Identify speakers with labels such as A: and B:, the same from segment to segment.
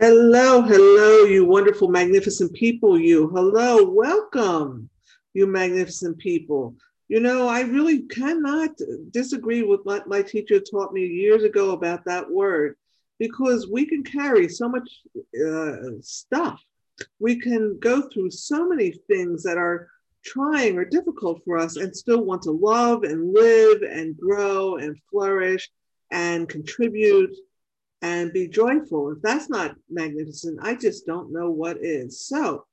A: Hello, hello, you wonderful, magnificent people, you. Hello, welcome, you magnificent people. You know, I really cannot disagree with what my teacher taught me years ago about that word because we can carry so much uh, stuff. We can go through so many things that are trying or difficult for us and still want to love and live and grow and flourish and contribute and be joyful. If that's not magnificent, I just don't know what is. So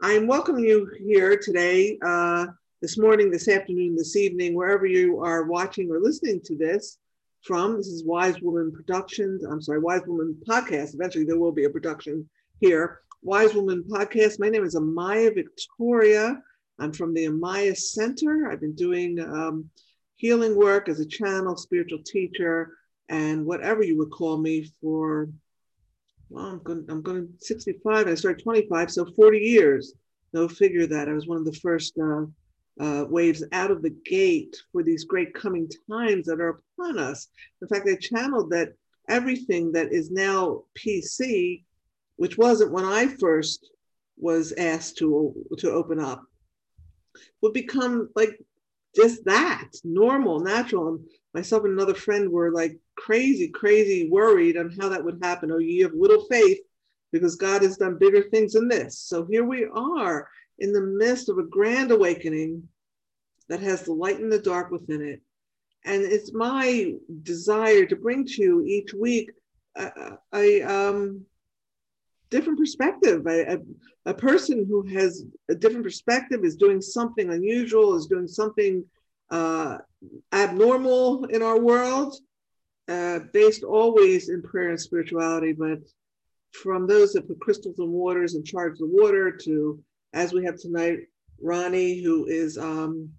A: I'm welcoming you here today, uh, this morning, this afternoon, this evening, wherever you are watching or listening to this from. This is Wise Woman Productions. I'm sorry, Wise Woman Podcast. Eventually, there will be a production here. Wise Woman Podcast. My name is Amaya Victoria. I'm from the Amaya Center. I've been doing um, healing work as a channel, spiritual teacher, and whatever you would call me for, well, I'm going, I'm going 65. I started 25, so 40 years. No figure that I was one of the first uh, uh, waves out of the gate for these great coming times that are upon us. In fact, I channeled that everything that is now PC, which wasn't when I first was asked to to open up, would become like just that normal, natural. And myself and another friend were like crazy, crazy worried on how that would happen. Oh, you have little faith because God has done bigger things than this. So here we are in the midst of a grand awakening that has the light and the dark within it. And it's my desire to bring to you each week a, a um, different perspective. A, a, a, person who has a different perspective is doing something unusual, is doing something uh, abnormal in our world, uh, based always in prayer and spirituality, but from those that put crystals and waters and charge the water to, as we have tonight, Ronnie, who is um,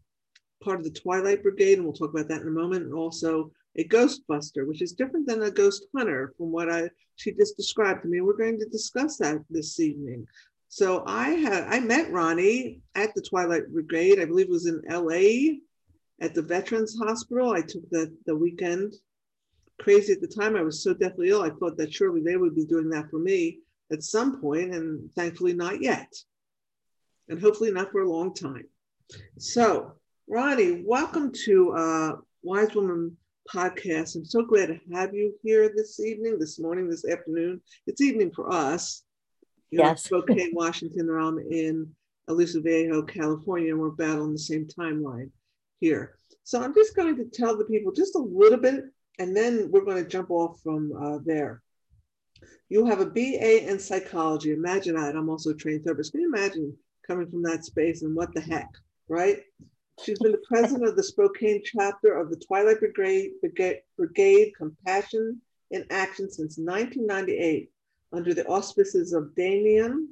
A: part of the Twilight Brigade, and we'll talk about that in a moment, and also a Ghostbuster, which is different than a ghost hunter from what I she just described to me. We're going to discuss that this evening. So I had I met Ronnie at the Twilight Brigade. I believe it was in L.A. at the Veterans Hospital. I took the the weekend. Crazy at the time, I was so deathly ill. I thought that surely they would be doing that for me at some point, and thankfully not yet, and hopefully not for a long time. So, Ronnie, welcome to uh, Wise Woman podcast. I'm so glad to have you here this evening, this morning, this afternoon. It's evening for us.
B: You yes.
A: Spokane, Washington, or I'm in Aliso Viejo, California, and we're battling the same timeline here. So I'm just going to tell the people just a little bit, and then we're going to jump off from uh, there. You have a BA in psychology. Imagine that. I'm also a trained therapist. Can you imagine coming from that space and what the heck, right? She's been the president of the Spokane chapter of the Twilight Brigade, Brigade, Brigade Compassion in Action since 1998 under the auspices of Dannion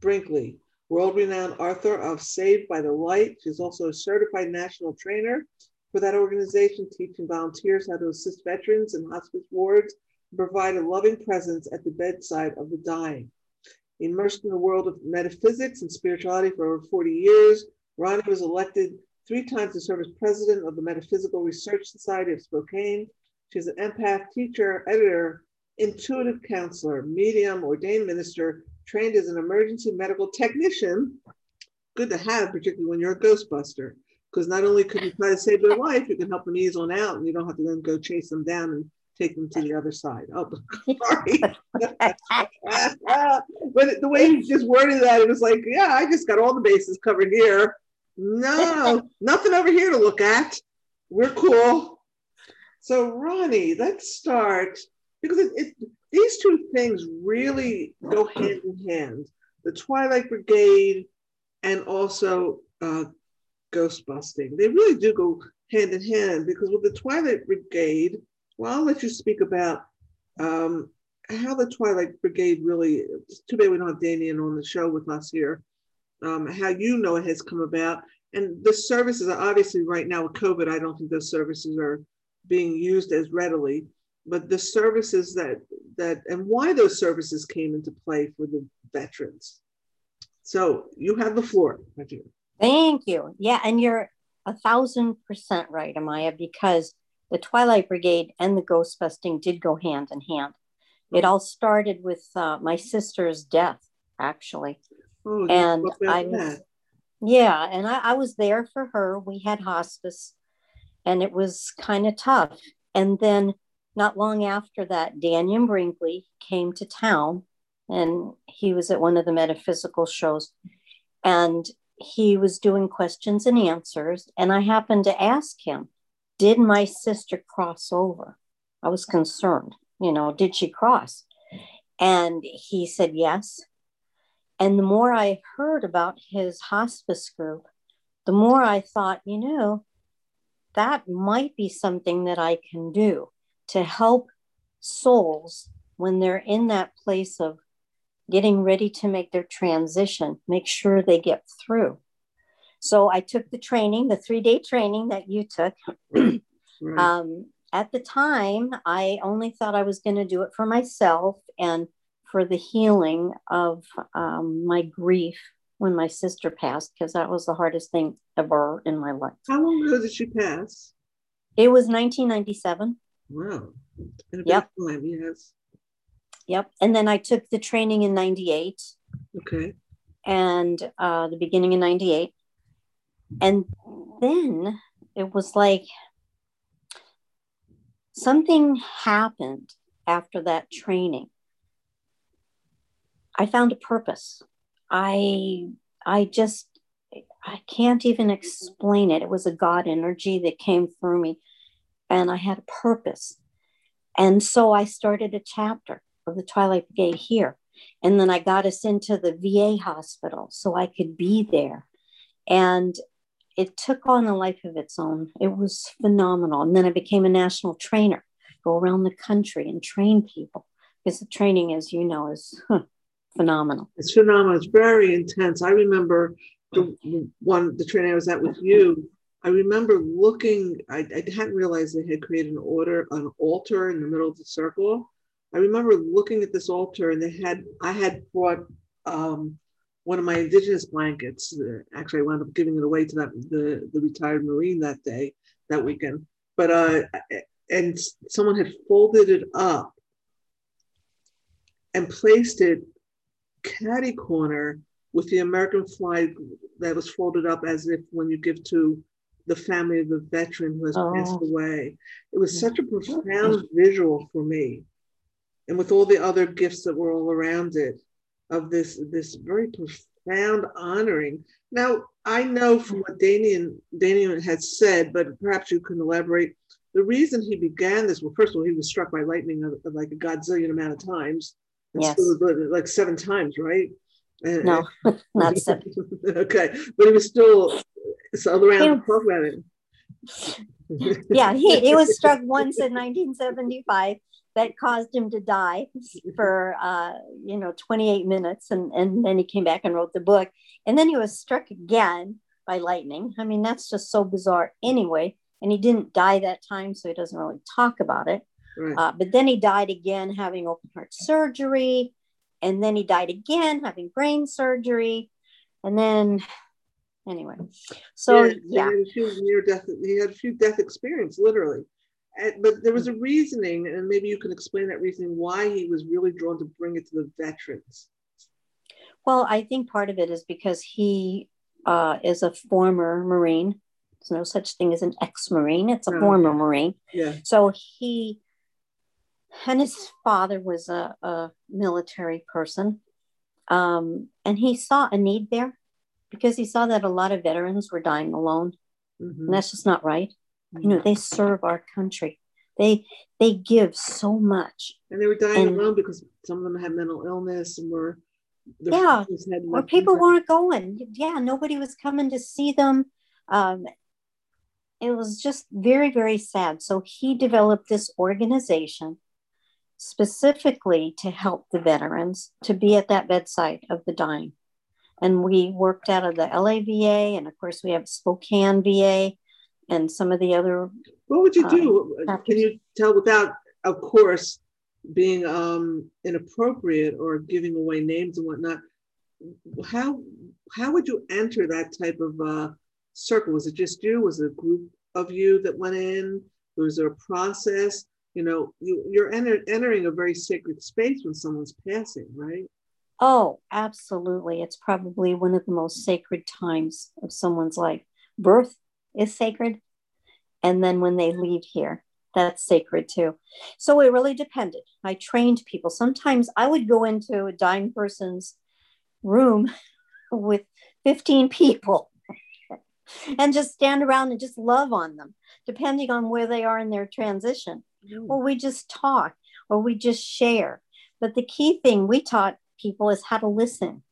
A: Brinkley, world renowned author of Saved by the Light. She's also a certified national trainer for that organization, teaching volunteers how to assist veterans in hospice wards and provide a loving presence at the bedside of the dying. Immersed in the world of metaphysics and spirituality for over 40 years, Ronnie was elected three times to serve as president of the Metaphysical Research Society of Spokane. She's an empath, teacher, editor, intuitive counselor, medium, ordained minister, trained as an emergency medical technician. Good to have, particularly when you're a Ghostbuster, because not only could you try to save their life, you can help them ease on out, and you don't have to then go chase them down and take them to the other side. Oh, sorry. but the way you just worded that, it was like, yeah, I just got all the bases covered here. No, nothing over here to look at. We're cool. So, Ronnie, let's start because it, it, these two things really go hand in hand the Twilight Brigade and also uh, ghost busting. They really do go hand in hand because with the Twilight Brigade, well, I'll let you speak about um, how the Twilight Brigade really, too bad we don't have Dannion on the show with us here, um, how you know it has come about. And the services are obviously right now with COVID, I don't think those services are being used as readily. But the services that that and why those services came into play for the veterans. So you have the floor, Regina.
B: Thank you. Yeah, and you're a thousand percent right, Amaya, because the Twilight Brigade and the ghost busting did go hand in hand. It all started with uh, my sister's death, actually.
A: Oh,
B: And I was- Yeah, and I, I was there for her. We had hospice, and it was kind of tough. And then, not long after that, Dannion Brinkley came to town, and he was at one of the metaphysical shows, and he was doing questions and answers. And I happened to ask him, "Did my sister cross over?" I was concerned, you know, did she cross? And he said yes. And the more I heard about his hospice group, the more I thought, you know, that might be something that I can do to help souls when they're in that place of getting ready to make their transition, make sure they get through. So I took the training, the three day training that you took.
A: Right.
B: Um, at the time, I only thought I was going to do it for myself and for the healing of um, my grief when my sister passed, because that was the hardest thing ever in my life.
A: How long ago did she pass?
B: It was 1997.
A: Wow. In a
B: Yep.
A: time, yes.
B: Yep. And then I took the training in 98
A: Okay.
B: and uh, the beginning in 98. And then it was like something happened after that training. I found a purpose. I I just I can't even explain it. It was a God energy that came through me and I had a purpose. And so I started a chapter of the Twilight Brigade here. And then I got us into the VA hospital so I could be there. And it took on a life of its own. It was phenomenal. And then I became a national trainer, go around the country and train people because the training, as you know, is huh, phenomenal.
A: It's phenomenal. It's very intense. I remember the one the training I was at with you. I remember looking. I, I hadn't realized they had created an order, an altar in the middle of the circle. I remember looking at this altar, and they had. I had brought um, one of my indigenous blankets. Actually, I wound up giving it away to that the the retired marine that day, that weekend. But uh, and someone had folded it up and placed it catty corner with the American flag that was folded up as if when you give to the family of the veteran who has passed
B: Oh.
A: away. It was such a profound visual for me. And with all the other gifts that were all around it, of this this very profound honoring. Now I know from what Dannion Dannion had said, but perhaps you can elaborate. The reason he began this, well, first of all, he was struck by lightning of, of like a godzillion amount of times.
B: Yes.
A: still, like seven times, right? And-
B: No, not seven.
A: okay, but he was still so around
B: Yeah.
A: talk about it.
B: Yeah, he, he was struck once in 1975 that caused him to die for uh, you know 28 minutes, and and then he came back and wrote the book, and then he was struck again by lightning. I mean, that's just so bizarre, anyway. And he didn't die that time, so he doesn't really talk about it.
A: Right.
B: Uh, but then he died again having open heart surgery, and then he died again having brain surgery, and then anyway, so
A: he
B: yeah.
A: had a few near death. He had a few death experience, literally. And, but there was a reasoning, and maybe you can explain that reasoning why he was really drawn to bring it to the veterans.
B: Well, I think part of it is because he uh, is a former Marine. There's no such thing as an ex Marine, it's a
A: No.
B: former Marine.
A: Yeah,
B: So he and his father was a, a military person. Um, and he saw a need there because he saw that a lot of veterans were dying alone.
A: Mhm.
B: And that's just not right. You know, they serve our country. They they give so much.
A: and they were dying
B: and-
A: alone because some of them had mental illness and were.
B: Yeah, Or people weren't going. Yeah, nobody was coming to see them. Um, it was just very, very sad. So he developed this organization specifically to help the veterans to be at that bedside of the dying. And we worked out of the LA VA, and of course, we have Spokane VA and some of the other.
A: What would you do? Can you tell without, of course, being um, inappropriate or giving away names and whatnot? How how would you enter that type of uh, circle? Was it just you? Was it a group of you that went in? Was there a process? you know, you, you're enter, entering a very sacred space when someone's passing, right?
B: Oh, absolutely. It's probably one of the most sacred times of someone's life. Birth is sacred. And then when they leave here, that's sacred too. So it really depended. I trained people. Sometimes I would go into a dying person's room with 15 people and just stand around and just love on them, depending on where they are in their transition. Mm. Or we just talk or we just share. But the key thing we taught people is how to listen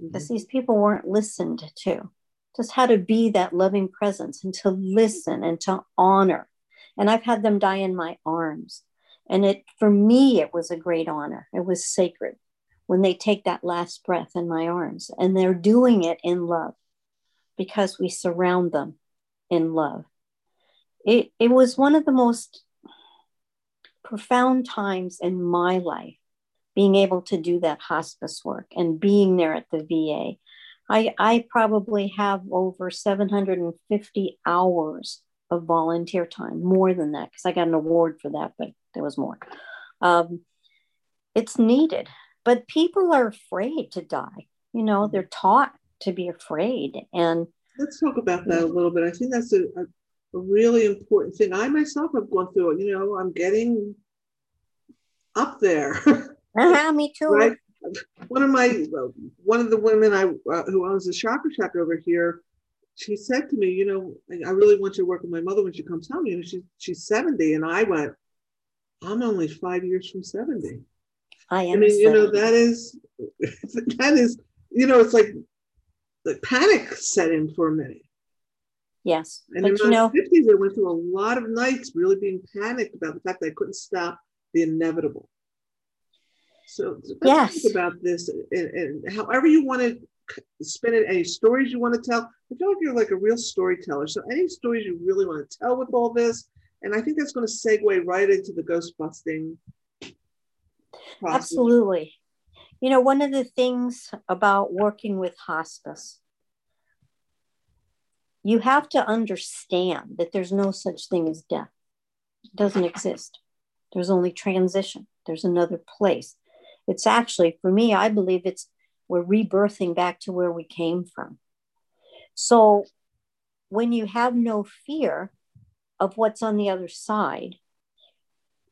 B: because mm-hmm. these people weren't listened to, just how to be that loving presence and to listen and to honor. And I've had them die in my arms. And it, for me, it was a great honor. It was sacred when they take that last breath in my arms and they're doing it in love because we surround them in love. It, it was one of the most profound times in my life being able to do that hospice work and being there at the VA. I, I probably have over 750 hours of volunteer time, more than that, because I got an award for that, but there was more. Um, it's needed, but people are afraid to die. You know, they're taught to be afraid. And
A: let's talk about that a little bit. I think that's a, a, a really important thing. I myself have gone through it. You know, I'm getting up there.
B: Uh-huh, me too.
A: Right? One of my one of the women I uh, who owns the chakra shack over here, she said to me, you know, I really want you to work with my mother when she comes home. You know, she's she's 70. And I went, I'm only five years from 70.
B: I
A: am. I mean, you know, that is that is, you know, it's like the panic set in for a minute.
B: Yes.
A: And in my 50s, I went through a lot of nights really being panicked about the fact that I couldn't stop the inevitable. So let's yes. about this and, and, however you want to spin it, any stories you want to tell. I feel like you're like a real storyteller. So any stories you really want to tell with all this, and I think that's going to segue right into the ghost busting.
B: Process. Absolutely. You know, one of the things about working with hospice, you have to understand that there's no such thing as death. It doesn't exist. There's only transition. There's another place. It's actually, for me, I believe it's we're rebirthing back to where we came from. So when you have no fear of what's on the other side,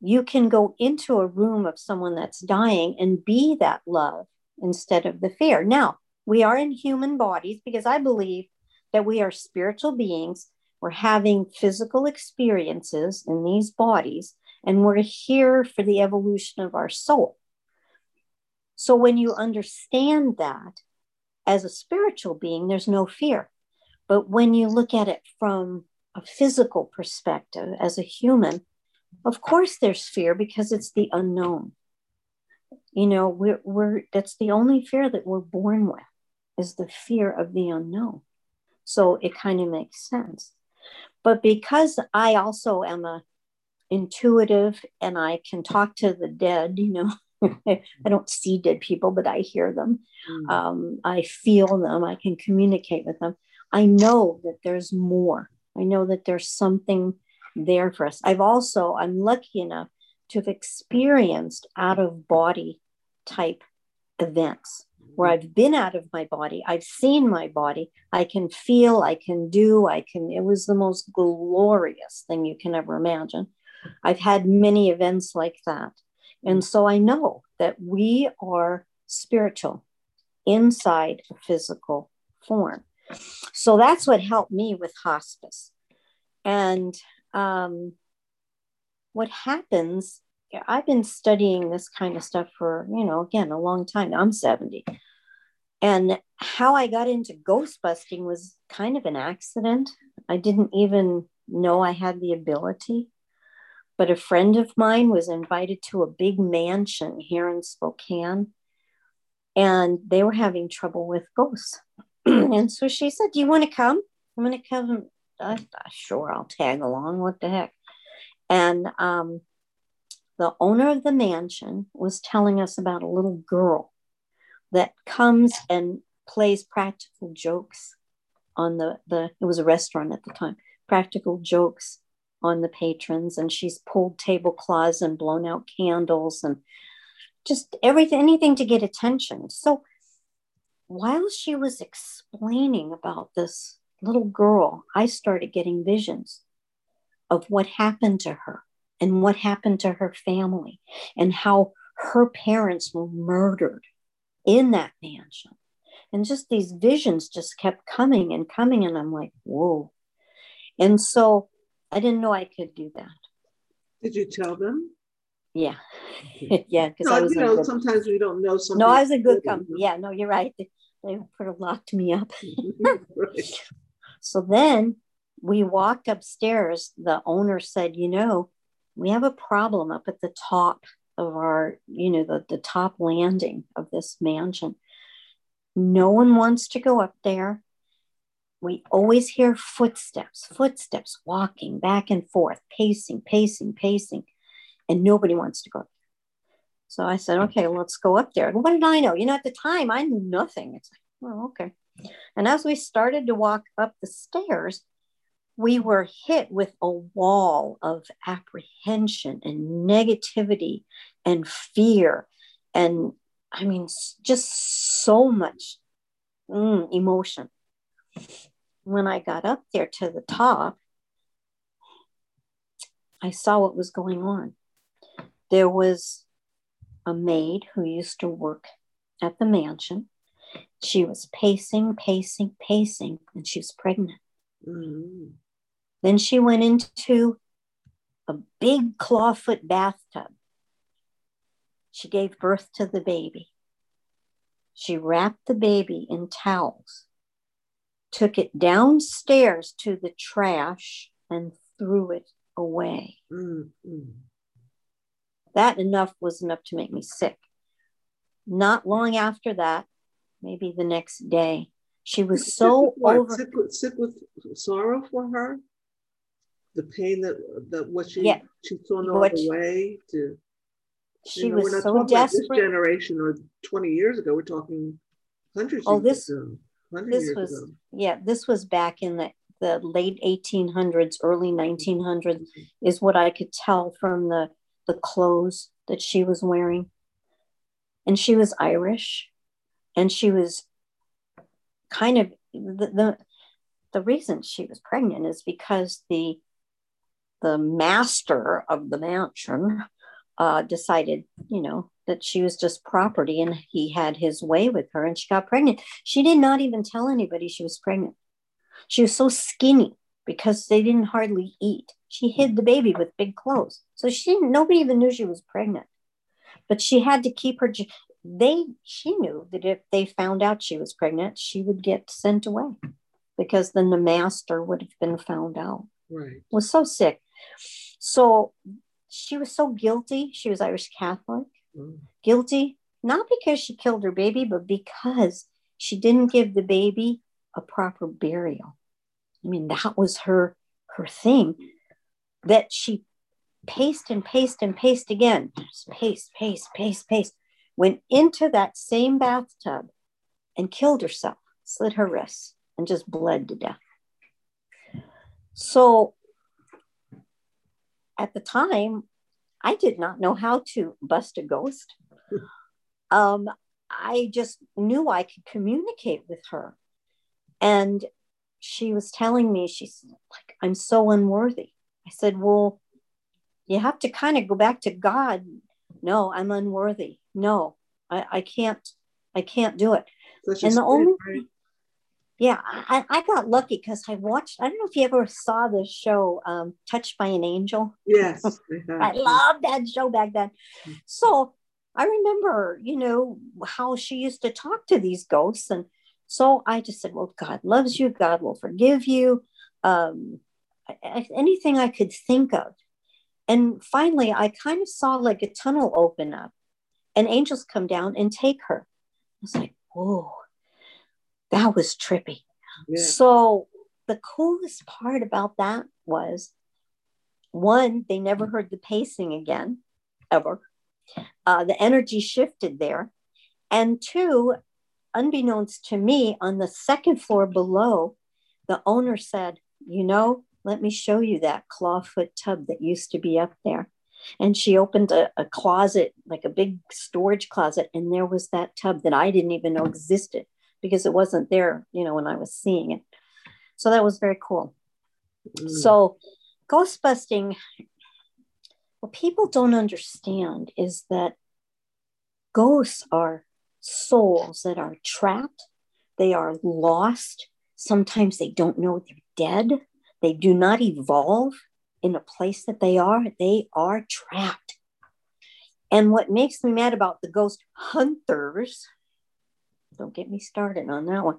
B: you can go into a room of someone that's dying and be that love instead of the fear. Now, we are in human bodies because I believe that we are spiritual beings. We're having physical experiences in these bodies, and we're here for the evolution of our soul. So when you understand that as a spiritual being, there's no fear. But when you look at it from a physical perspective as a human, of course there's fear because it's the unknown. You know, we're, we're that's the only fear that we're born with is the fear of the unknown. So it kind of makes sense. But because I also am a intuitive and I can talk to the dead, you know, I don't see dead people, but I hear them. Mm. Um, I feel them. I can communicate with them. I know that there's more. I know that there's something there for us. I've also, I'm lucky enough to have experienced out of body type events where mm. I've been out of my body. I've seen my body. I can feel, I can do, I can. It was the most glorious thing you can ever imagine. I've had many events like that. And so I know that we are spiritual inside a physical form. So that's what helped me with hospice. And um, what happens, I've been studying this kind of stuff for, you know, again, a long time. I'm 70. And how I got into ghost busting was kind of an accident. I didn't even know I had the ability. But a friend of mine was invited to a big mansion here in Spokane, and they were having trouble with ghosts. and so she said, Do you want to come? I'm going to come. Sure, I'll tag along. What the heck? And um, the owner of the mansion was telling us about a little girl that comes and plays practical jokes on the, the it was a restaurant at the time practical jokes on the patrons and she's pulled tablecloths and blown out candles and just everything anything to get attention. So while she was explaining about this little girl i started getting visions of what happened to her and what happened to her family and how her parents were murdered in that mansion. And just these visions just kept coming and coming and i'm like whoa. And so I didn't know I could do that.
A: Did you tell them?
B: Yeah. yeah. Because
A: no,
B: I was
A: you know,
B: good,
A: sometimes we don't know something.
B: No, I was a good company. Yeah, no, you're right. They, they put a locked me up. right. So then we walked upstairs. The owner said, you know, we have a problem up at the top of our, you know, the, the top landing of this mansion. No one wants to go up there we always hear footsteps, footsteps walking back and forth, pacing, pacing, pacing, and nobody wants to go. So I said, okay, let's go up there. What did I know? You know, at the time, I knew nothing. It's like, well, okay. And as we started to walk up the stairs, we were hit with a wall of apprehension and negativity and fear. And I mean, just so much mm, emotion when I got up there to the top, I saw what was going on. There was a maid who used to work at the mansion. She was pacing, pacing, pacing, and she was pregnant. Mm-hmm. Then she went into a big clawfoot bathtub. She gave birth to the baby. She wrapped the baby in towels took it downstairs to the trash and threw it away. Mm-hmm. That enough was enough to make me sick. Not long after that, maybe the next day, she was so
A: sick
B: over.
A: Sick with, sick with sorrow for her. The pain that that what she
B: yeah.
A: she thrown all away to.
B: She you know, was so desperate.
A: this generation or twenty years ago. We're talking hundreds.
B: Oh, this
A: ago
B: this was ago. yeah this was back in the, the late 1800s early 1900s mm-hmm. is what i could tell from the the clothes that she was wearing and she was irish and she was kind of the, the the reason she was pregnant is because the the master of the mansion uh, decided, you know, that she was just property and he had his way with her and she got pregnant. She did not even tell anybody she was pregnant. She was so skinny because they didn't hardly eat. She hid the baby with big clothes. So she didn't, nobody even knew she was pregnant. But she had to keep her, they, she knew that if they found out she was pregnant, she would get sent away because then the master would have been found out.
A: Right.
B: Was so sick. So she was so guilty. She was Irish Catholic. Guilty, not because she killed her baby, but because she didn't give the baby a proper burial. I mean, that was her her thing that she paced and paced and paced again. Just pace, pace, pace, pace. Went into that same bathtub and killed herself, slit her wrists, and just bled to death. So at the time, I did not know how to bust a ghost. Um, I just knew I could communicate with her. And she was telling me, she's like, I'm so unworthy. I said, Well, you have to kind of go back to God. No, I'm unworthy. No, I, I can't, I can't do it.
A: Such
B: and the only
A: right?
B: Yeah, I, I got lucky because I watched, I don't know if you ever saw the show um, Touched by an Angel.
A: Yes.
B: I loved that show back then. So I remember, you know, how she used to talk to these ghosts. And so I just said, well, God loves you. God will forgive you. Um, anything I could think of. And finally, I kind of saw like a tunnel open up and angels come down and take her. I was like, whoa that was trippy. Yeah. So the coolest part about that was one, they never heard the pacing again, ever. Uh, the energy shifted there. And two, unbeknownst to me, on the second floor below, the owner said, You know, let me show you that clawfoot tub that used to be up there. And she opened a, a closet, like a big storage closet, and there was that tub that I didn't even know existed because it wasn't there, you know, when I was seeing it. So that was very cool. Mm. So, ghost busting, what people don't understand is that ghosts are souls that are trapped, they are lost. Sometimes they don't know they're dead. They do not evolve in a place that they are, they are trapped. And what makes me mad about the ghost hunters, don't get me started on that one.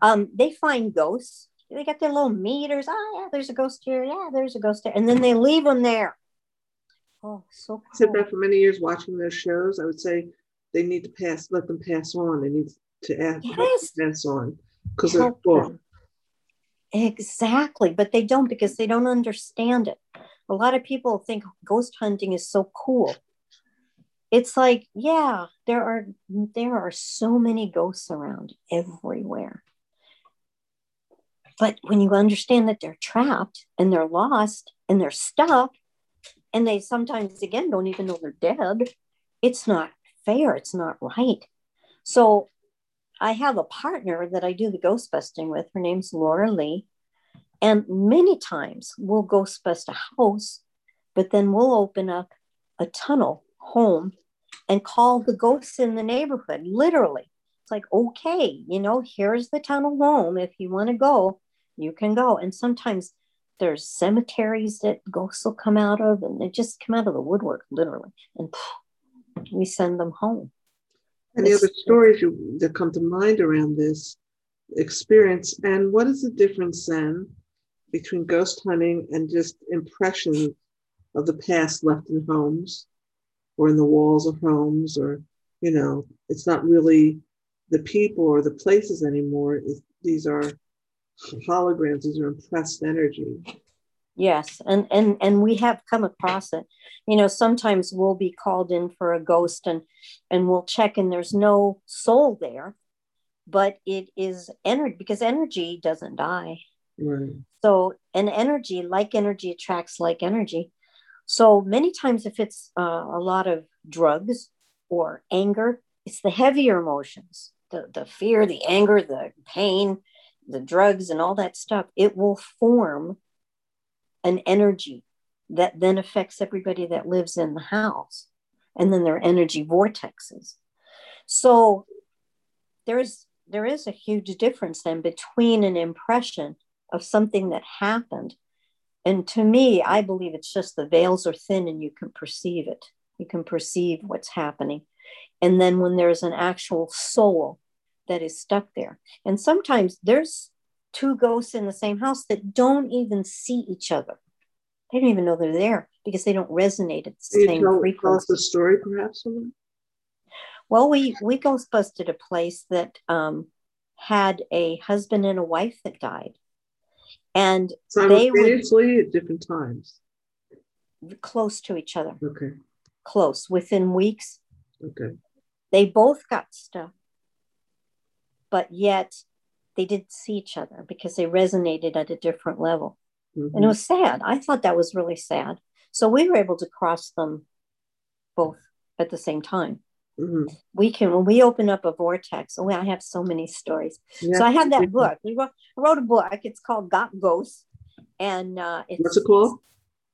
B: Um, they find ghosts. They got their little meters. Oh, yeah, there's a ghost here. Yeah, there's a ghost there. And then they leave them there. Oh, so cool.
A: I said that for many years watching those shows. I would say they need to pass, let them pass on. They need to add, yes. pass on because they're cool.
B: Exactly, but they don't because they don't understand it. A lot of people think ghost hunting is so cool. It's like, yeah, there are there are so many ghosts around everywhere. But when you understand that they're trapped and they're lost and they're stuck, and they sometimes again don't even know they're dead, it's not fair. It's not right. So I have a partner that I do the ghost busting with. Her name's Laura Lee. And many times we'll ghost bust a house, but then we'll open up a tunnel home and call the ghosts in the neighborhood, literally. It's like, okay, you know, here's the tunnel home. If you want to go, you can go. And sometimes there's cemeteries that ghosts will come out of, and they just come out of the woodwork, literally. And we send them home.
A: Any other stories you, that come to mind around this experience? And what is the difference then between ghost hunting and just impressions of the past left in homes or in the walls of homes? Or, you know, it's not really the people or the places anymore. It's, these are holograms, these are impressed energy.
B: Yes, and and and we have come across it. You know, sometimes we'll be called in for a ghost and and we'll check and there's no soul there, but it is energy because energy doesn't die. Right. So, an energy, like energy, attracts like energy. So many times, if it's uh, a lot of drugs or anger, it's the heavier emotions, the the fear, the anger, the pain, the drugs, and all that stuff. It will form an energy that then affects everybody that lives in the house and then their energy vortexes so there's there is a huge difference then between an impression of something that happened and to me i believe it's just the veils are thin and you can perceive it you can perceive what's happening and then when there's an actual soul that is stuck there and sometimes there's two ghosts in the same house that don't even see each other. They don't even know they're there because they don't resonate at the same tell, frequency. Tell us
A: the story, perhaps.
B: Well, we we ghost busted a place that um, had a husband and a wife that died, and
A: they were at different times,
B: close to each other.
A: Okay,
B: close within weeks.
A: Okay,
B: they both got stuck, but yet they didn't see each other because they resonated at a different level. Mm-hmm. And it was sad. I thought that was really sad. So we were able to cross them both at the same time. Mm-hmm. We can when we open up a vortex. Oh, I have so many stories. Yeah. So I have that book. We wrote, I wrote a book. It's called Got Ghosts, and uh, it's
A: what's it called?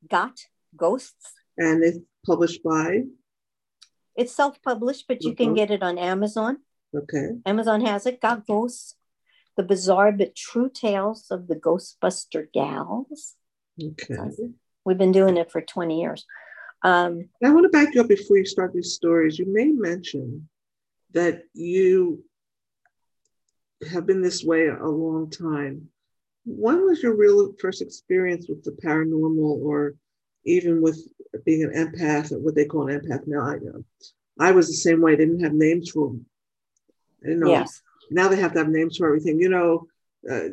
B: Got Ghosts.
A: And it's published by.
B: It's self-published, but you can uh-huh. get it on Amazon.
A: Okay.
B: Amazon has it. Got Ghosts the bizarre but true tales of the Ghostbuster gals.
A: Okay.
B: we've been doing it for 20 years. Um,
A: I want to back you up before you start these stories. You may mention that you have been this way a long time. When was your real first experience with the paranormal or even with being an empath or what they call an empath now? I know. I was the same way. They didn't have names for them. I didn't know yes now they have to have names for everything. You know, uh,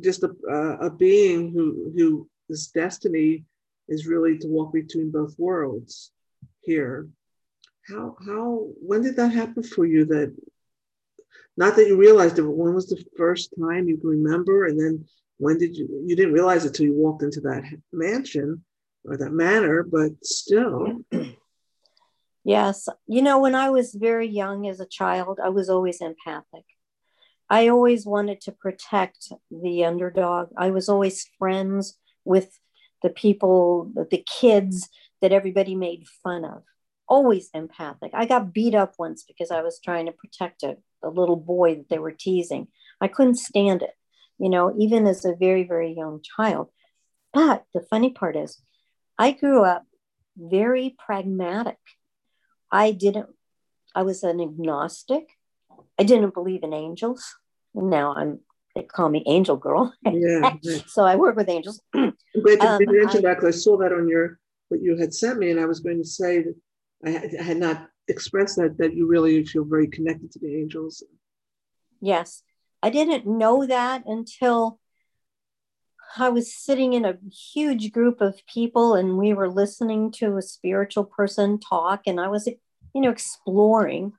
A: just a, uh, a being who who his destiny is really to walk between both worlds here. How how when did that happen for you? That not that you realized it, but when was the first time you can remember? And then when did you you didn't realize it till you walked into that mansion or that manor but still
B: yes you know when i was very young as a child i was always empathic i always wanted to protect the underdog i was always friends with the people the kids that everybody made fun of always empathic i got beat up once because i was trying to protect a, a little boy that they were teasing i couldn't stand it you know, even as a very, very young child. But the funny part is, I grew up very pragmatic. I didn't, I was an agnostic. I didn't believe in angels. Now I'm, they call me angel girl. Yeah. so I work with angels.
A: I'm glad you um, mentioned that because I saw that on your, what you had sent me. And I was going to say that I had not expressed that, that you really feel very connected to the angels.
B: Yes. I didn't know that until I was sitting in a huge group of people and we were listening to a spiritual person talk, and I was, you know, exploring.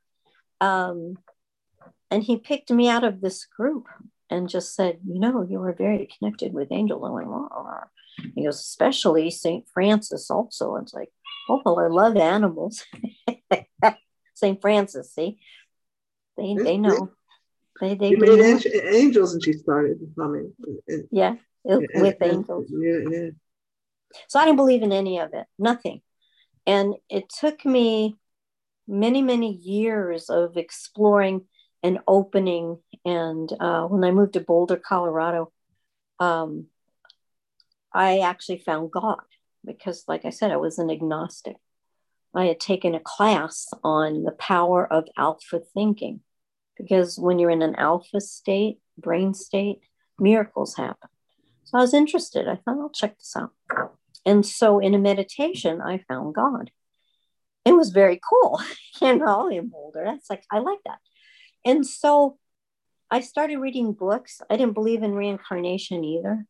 B: Um, and he picked me out of this group and just said, You know, you are very connected with angels. I went, oh. He goes, Especially St. Francis, also. It's like, Oh, well, I love animals. St. Francis, see? They, they know.
A: They, they made angels and she started humming.
B: Yeah, with angels.
A: Yeah, yeah.
B: So I didn't believe in any of it, nothing. And it took me many, many years of exploring and opening. And uh, when I moved to Boulder, Colorado, um, I actually found God because, like I said, I was an agnostic. I had taken a class on the power of alpha thinking because when you're in an alpha state, brain state, miracles happen. So I was interested. I thought, I'll check this out. And so in a meditation, I found God. It was very cool, you know, in Boulder. That's like, I like that. And so I started reading books. I didn't believe in reincarnation either.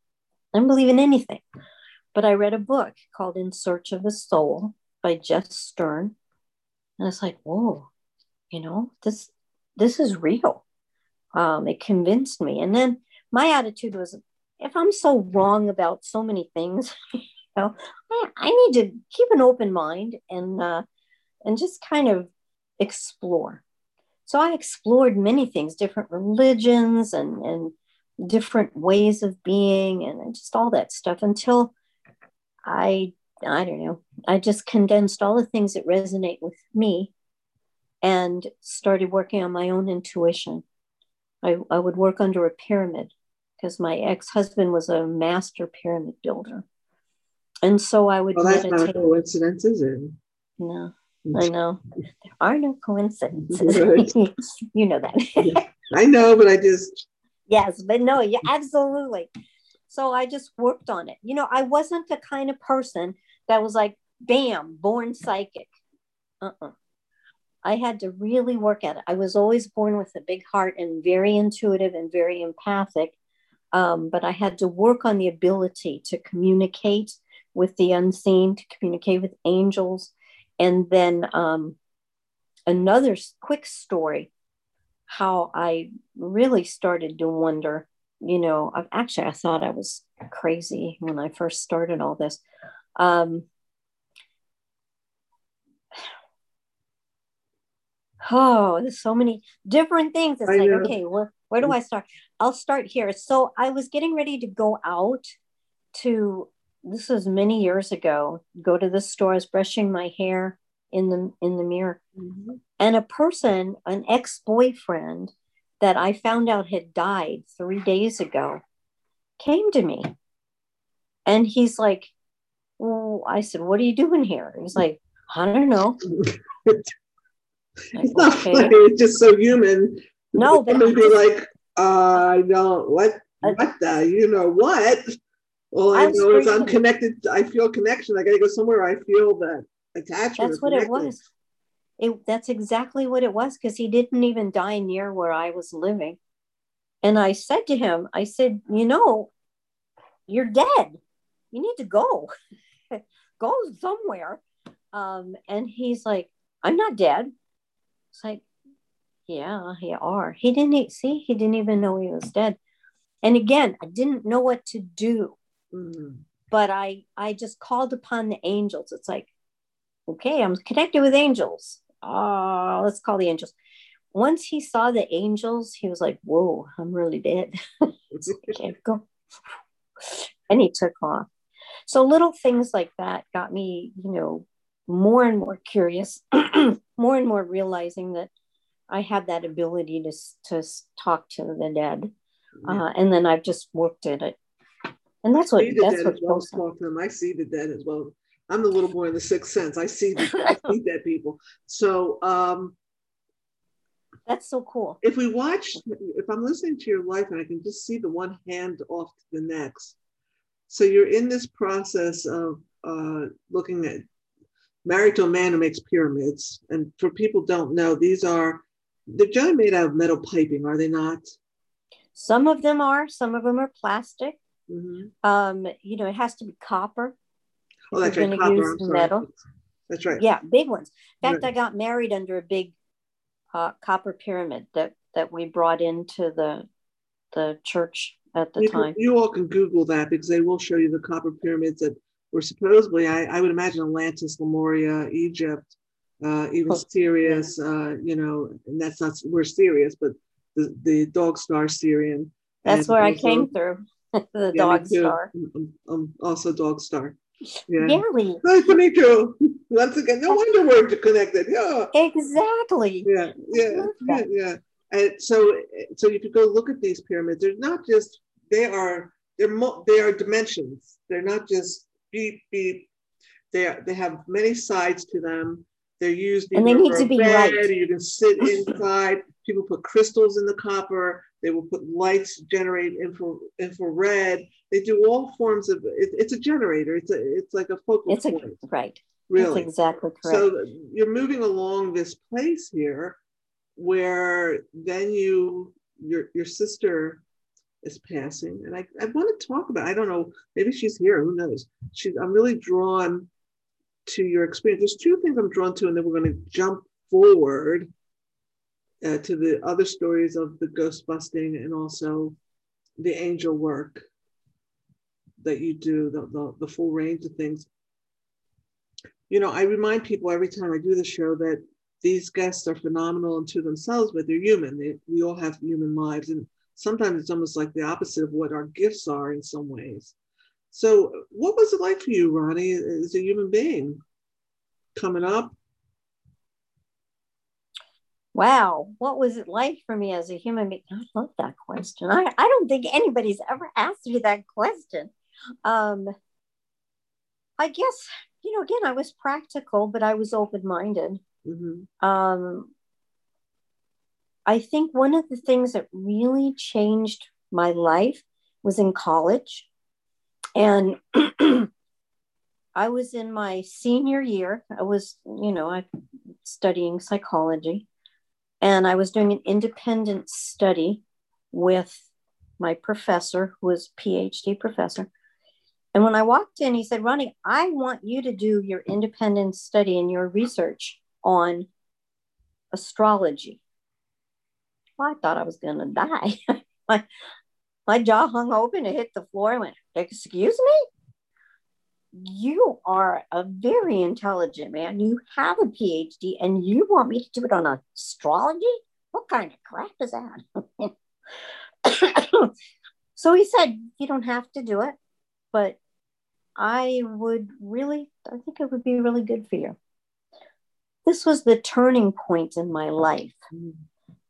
B: I don't believe in anything. But I read a book called In Search of the Soul by Jess Stearn. And it's like, whoa, you know, this this is real. Um, it convinced me. And then my attitude was, if I'm so wrong about so many things, you know, I, I need to keep an open mind and uh, and just kind of explore. So I explored many things, different religions and and different ways of being and just all that stuff until I I don't know. I just condensed all the things that resonate with me and started working on my own intuition. I, I would work under a pyramid because my ex husband was a master pyramid builder. And so I would
A: well, that's meditate. not a coincidence, is it?
B: No, mm. I know. There are no coincidences. you know that.
A: yeah, I know, but I just.
B: Yes, but no, yeah, absolutely. So I just worked on it. You know, I wasn't the kind of person that was like, bam, born psychic. Uh-uh. I had to really work at it. I was always born with a big heart and very intuitive and very empathic. Um, but I had to work on the ability to communicate with the unseen, to communicate with angels. And then um, another quick story how I really started to wonder. You know, I've, actually, I thought I was crazy when I first started all this. Um, oh there's so many different things it's I like know. okay where, where do i start i'll start here so i was getting ready to go out to this was many years ago go to the store i was brushing my hair in the in the mirror mm-hmm. and a person an ex-boyfriend that i found out had died three days ago came to me and he's like well i said what are you doing here he's like i don't know
A: Like, it's not okay. funny. It's just so human.
B: No, but
A: be like, uh, I don't what uh, what the you know what. All I, I know is I'm connected. I feel connection. I got to go somewhere. I feel that attachment.
B: That's what it was. It that's exactly what it was because he didn't even die near where I was living. And I said to him, I said, you know, you're dead. You need to go. go somewhere. Um, and he's like, I'm not dead. It's like, yeah, you are. He didn't see, he didn't even know he was dead. And again, I didn't know what to do.
A: Mm-hmm.
B: But I I just called upon the angels. It's like, okay, I'm connected with angels. Oh, let's call the angels. Once he saw the angels, he was like, whoa, I'm really dead. Can't go. And he took off. So little things like that got me, you know, more and more curious, more and more realizing that I had that ability to, to talk to the dead. Uh, and then I've just worked at it. And that's what that's what
A: well, talk to them. I see the dead as well. I'm the little boy in the sixth sense. I see the I see dead people. So um
B: that's so cool.
A: If we watch, if I'm listening to your life and I can just see the one hand off to the next. So you're in this process of uh, looking at married to a man who makes pyramids. And for people don't know, these are they're generally made out of metal piping, are they not?
B: Some of them are. Some of them are plastic.
A: Mm-hmm.
B: Um, you know, it has to be copper.
A: Oh, that's right. Copper. metal. That's right.
B: Yeah, big ones. In fact, right. I got married under a big uh, copper pyramid that that we brought into the the church at the
A: you
B: time.
A: Can, you all can Google that because they will show you the copper pyramids that were supposedly, I, I would imagine, Atlantis, Lemuria, Egypt, uh, even oh, Sirius. Yeah. Uh, you know, and that's not we're Sirius, but the the dog star Sirian.
B: That's where also, I came through. the yeah, dog star. I'm
A: also dog star. Yeah.
B: Really?
A: Nice to meet you. Once again, no wonder we're connected. Yeah.
B: Exactly.
A: Yeah, yeah, yeah, yeah. And so, so you could go look at these pyramids. They're not just they are they're mo- they are dimensions. They're not just beep beep. They are, they have many sides to them. They're used
B: and they need to be bed, right.
A: You can sit inside. People put crystals in the copper. They will put lights generate infra, infrared. They do all forms of. It, it's a generator. It's a. It's like a focal
B: it's
A: point.
B: A, right.
A: Really.
B: That's exactly correct.
A: So you're moving along this place here, where then you your your sister is passing, and I I want to talk about. I don't know. Maybe she's here. Who knows? She's. I'm really drawn to your experience. There's two things I'm drawn to, and then we're going to jump forward uh, to the other stories of the ghost busting and also the angel work that you do, the, the, the full range of things. You know, I remind people every time I do the show that these guests are phenomenal unto themselves, but they're human. They, we all have human lives. And sometimes it's almost like the opposite of what our gifts are in some ways. So, what was it like for you, Ronnie, as a human being coming up?
B: Wow, what was it like for me as a human being? I love that question. I, I don't think anybody's ever asked me that question. Um, I guess, you know, again, I was practical, but I was open minded.
A: Mm-hmm.
B: Um, I think one of the things that really changed my life was in college. And I was in my senior year. I was, you know, I studying psychology, and I was doing an independent study with my professor, who was PhD professor. And when I walked in, he said, Ronnie, I want you to do your independent study and your research on astrology. Well, I thought I was going to die. my, my jaw hung open, it hit the floor. I went, Excuse me? You are a very intelligent man. You have a PhD and you want me to do it on astrology? What kind of crap is that? so he said, You don't have to do it, but I would really, I think it would be really good for you. This was the turning point in my life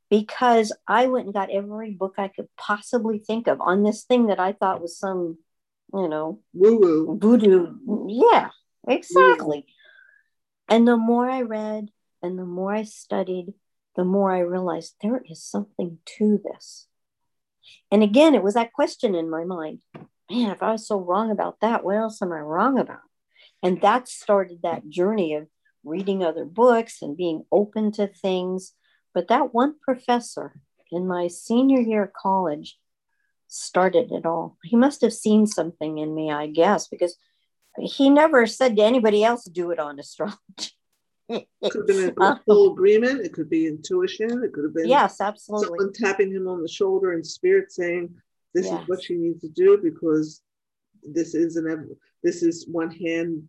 B: because I went and got every book I could possibly think of on this thing that I thought was some, you know,
A: woo woo
B: voodoo. Yeah, exactly. And the more I read and the more I studied, the more I realized there is something to this. And again, it was that question in my mind man, if I was so wrong about that, what else am I wrong about? And that started that journey of reading other books and being open to things. But that one professor in my senior year of college started it all. He must have seen something in me, I guess, because he never said to anybody else, do it on astrology.
A: it could have been a um, full agreement. It could be intuition. It could have been
B: yes, absolutely.
A: Someone tapping him on the shoulder in spirit saying, This yes. is what she needs to do because this is an this is one hand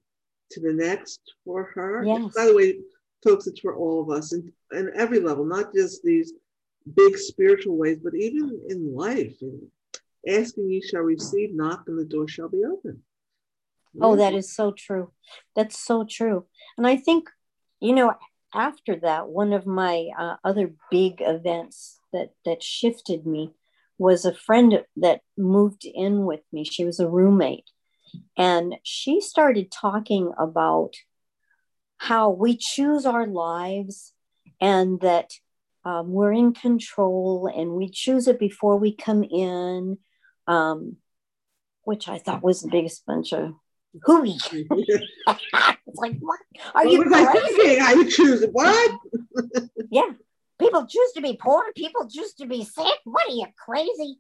A: to the next for her. Yes. By the way, folks, it's for all of us and, and every level, not just these big spiritual ways, but even in life. And asking you shall receive, knock and the door shall be open.
B: Oh, that is so true. That's so true. And I think, you know, after that, one of my uh, other big events that that shifted me was a friend that moved in with me. She was a roommate, and she started talking about how we choose our lives and that um, we're in control and we choose it before we come in, um, which I thought was the biggest bunch of hooey. it's like, what? Are what you crazy?
A: I, I would choose what?
B: yeah. People choose to be poor. People choose to be sick. What are you crazy?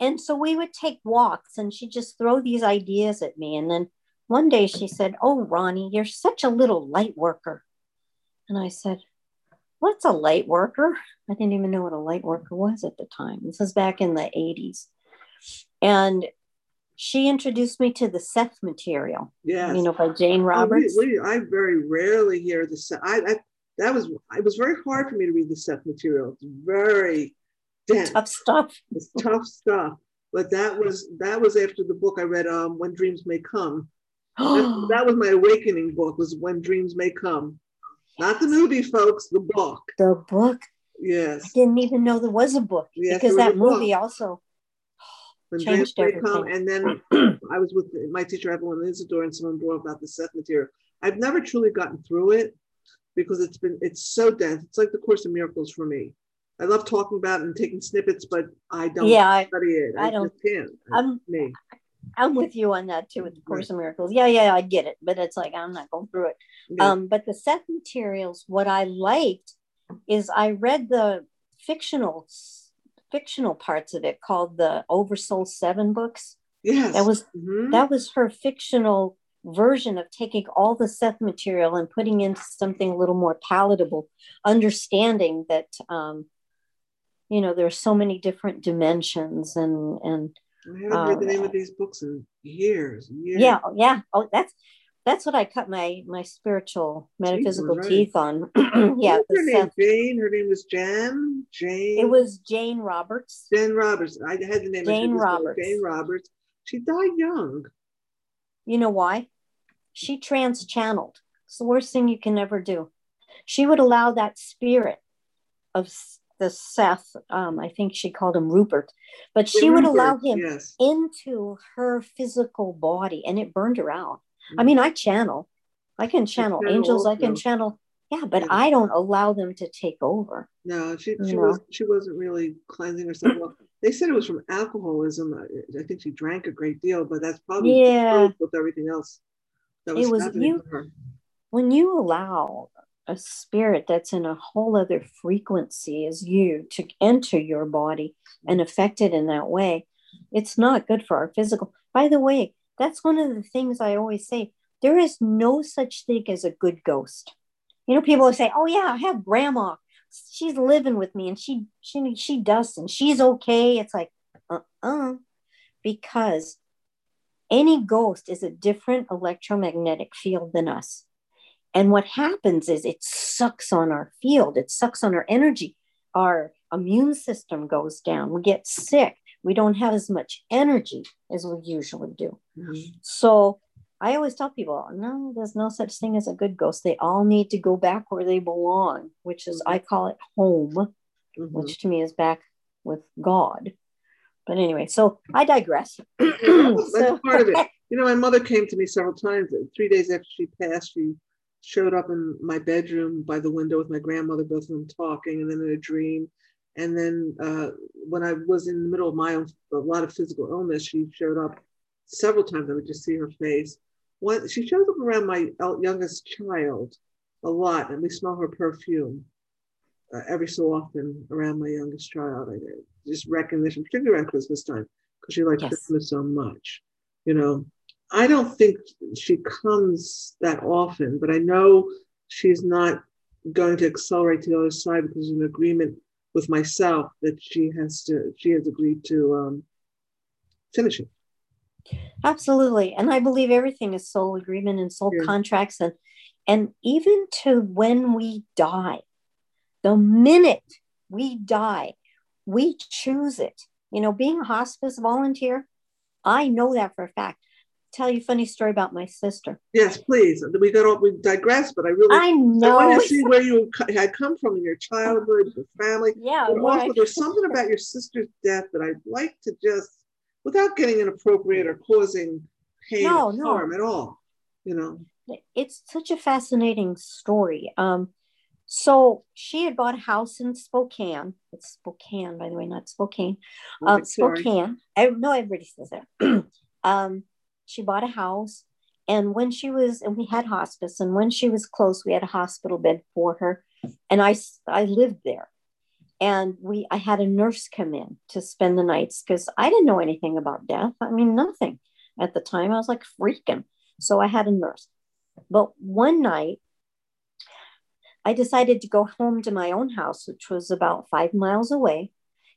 B: And so we would take walks and she'd just throw these ideas at me. And then one day she said, Oh, Ronnie, you're such a little light worker. And I said, What's a light worker? I didn't even know what a light worker was at the time. This was back in the 80s. And she introduced me to the Seth material.
A: Yeah,
B: you know, by Jane Roberts.
A: Oh, we, we, I very rarely hear the Seth. I, I that was it was very hard for me to read the Seth material. It's very dense.
B: tough stuff.
A: It's tough stuff. But that was that was after the book I read, um, When Dreams May Come. that, that was my awakening book. Was When Dreams May Come, not the movie, folks. The book.
B: The book.
A: Yes.
B: I didn't even know there was a book yes, because that movie book. also
A: when Changed come, and then I was with my teacher Evelyn Isidore, and someone brought about the Seth material. I've never truly gotten through it because it's been it's so dense. It's like the Course in Miracles for me. I love talking about it and taking snippets, but I don't
B: yeah,
A: study it.
B: I, I don't.
A: Can't.
B: I'm me. I'm with you on that too with the Course right. in Miracles. Yeah, yeah, I get it, but it's like I'm not going through it. Yeah. Um, but the Seth materials, what I liked is I read the fictional fictional parts of it called the Oversoul Seven books.
A: Yes.
B: That was mm-hmm. that was her fictional version of taking all the Seth material and putting into something a little more palatable, understanding that um, you know there's so many different dimensions and and
A: I haven't heard the name of um, these books in years. years.
B: Yeah, yeah. Oh, that's that's what I cut my my spiritual metaphysical right. teeth on. yeah.
A: her name? Jane. Her name was Jan. Jane.
B: It was Jane Roberts.
A: Jane Roberts. I had the name.
B: Jane Roberts.
A: Jane Roberts. She died young.
B: You know why? She trans channeled. It's the worst thing you can ever do. She would allow that spirit of the Seth, um, I think she called him Rupert, but she Rupert, would allow him yes. into her physical body and it burned her out. I mean, mm-hmm. I channel. I can channel, channel angels. Also. I can channel. Yeah, but yeah. I don't allow them to take over.
A: No, she she was she wasn't really cleansing herself. Well, they said it was from alcoholism. I think she drank a great deal, but that's probably
B: yeah
A: with everything else.
B: That was it was you when you allow a spirit that's in a whole other frequency as you to enter your body and affect it in that way. It's not good for our physical. By the way, that's one of the things I always say. There is no such thing as a good ghost. You know, people will say, "Oh yeah, I have grandma. She's living with me, and she she she does, and she's okay." It's like, uh uh because any ghost is a different electromagnetic field than us. And what happens is it sucks on our field, it sucks on our energy. Our immune system goes down. We get sick we don't have as much energy as we usually do. Mm-hmm. So I always tell people, no, there's no such thing as a good ghost. They all need to go back where they belong, which is, I call it home, mm-hmm. which to me is back with God. But anyway, so I digress.
A: That's so, part of it. You know, my mother came to me several times. Three days after she passed, she showed up in my bedroom by the window with my grandmother, both of them talking, and then in a dream. And then uh, when I was in the middle of my own, a lot of physical illness, she showed up several times. I would just see her face. When, she shows up around my youngest child a lot, and we smell her perfume uh, every so often around my youngest child. I just recognition, particularly around Christmas time, because she likes yes. Christmas so much. You know, I don't think she comes that often, but I know she's not going to accelerate to the other side because there's an agreement with myself that she has to she has agreed to um, finish it.
B: Absolutely, and I believe everything is soul agreement and soul yeah. contracts, and and even to when we die, the minute we die, we choose it. You know, being a hospice volunteer, I know that for a fact tell you a funny story about my sister.
A: Yes, please. We got all, we digress, but I really
B: I know.
A: I want to see where you had come from in your childhood, your family.
B: Yeah.
A: But also, there's something about your sister's death that I'd like to just, without getting inappropriate or causing pain no, or harm no. at all, you know.
B: It's such a fascinating story. Um, so she had bought a house in Spokane. It's Spokane, by the way, not Spokane. Um, Spokane. I know everybody says that. um, she bought a house. And when she was, and we had hospice, and when she was close, we had a hospital bed for her. And I, I lived there. And we, I had a nurse come in to spend the nights because I didn't know anything about death. I mean, nothing at the time. I was like freaking. So I had a nurse. But one night, I decided to go home to my own house, which was about five miles away.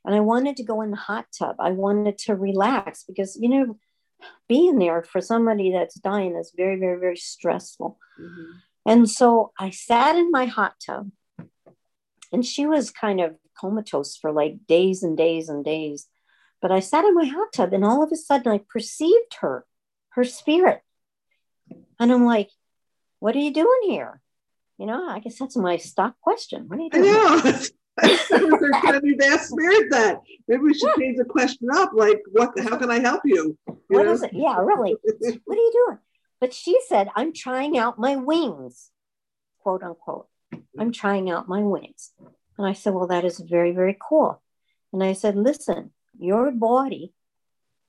B: And I wanted to go in the hot tub. I wanted to relax because, you know, being there for somebody that's dying is very, very, very stressful. Mm-hmm. And so I sat in my hot tub, and she was kind of comatose for like days and days and days. But I sat in my hot tub, and all of a sudden I perceived her, her spirit. And I'm like, what are you doing here? You know, I guess that's my stock question. What are you doing?
A: We've asked Spirit that. Maybe we should change the question up. Like, what? How can I help you? you
B: what know? is it? Yeah, really. what are you doing? But she said, "I'm trying out my wings," quote unquote. I'm trying out my wings, and I said, "Well, that is very, very cool." And I said, "Listen, your body,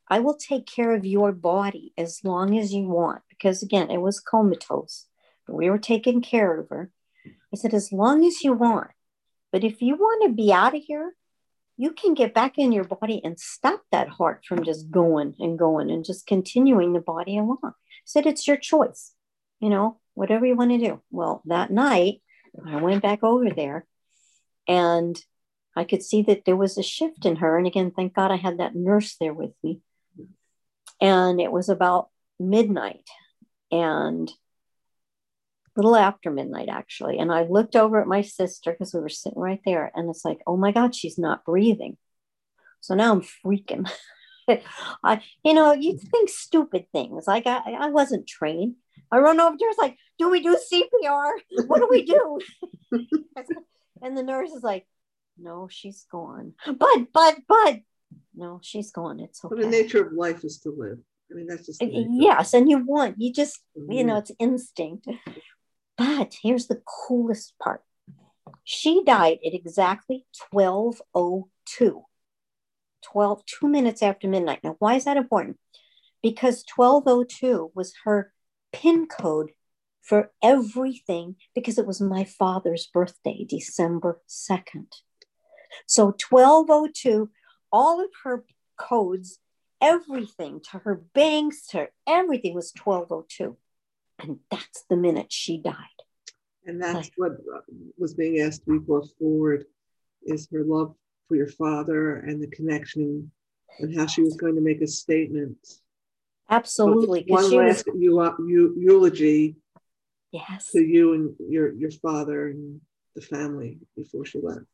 B: I will take care of your body as long as you want, because again, it was comatose, but we were taking care of her." I said, "As long as you want." But if you want to be out of here, you can get back in your body and stop that heart from just going and going and just continuing the body along. Said it's your choice, you know, whatever you want to do. Well, that night I went back over there and I could see that there was a shift in her. And again, thank God I had that nurse there with me. And it was about midnight. And little after midnight actually and i looked over at my sister because we were sitting right there and it's like oh my god she's not breathing. So now i'm freaking I, you know you think stupid things like I, I wasn't trained. I run over there it's like do we do cpr what do we do? And the nurse is like no she's gone. But but but. No she's gone it's okay
A: but the nature of life is to live. I mean, that's just
B: yes, and you want you just mm-hmm. you know it's instinct. But here's the coolest part. She died at exactly 1202. 12, two minutes after midnight. Now, why is that important? Because 1202 was her pin code for everything because it was my father's birthday, December 2nd. So 1202, all of her codes, everything to her banks, to everything was 1202. And that's the minute she died.
A: And that's like, what was being asked to be brought forward is her love for your father and the connection and how she was going to make a statement.
B: Absolutely.
A: One last was, eu- eulogy
B: yes.
A: to you and your, your father and the family before she left.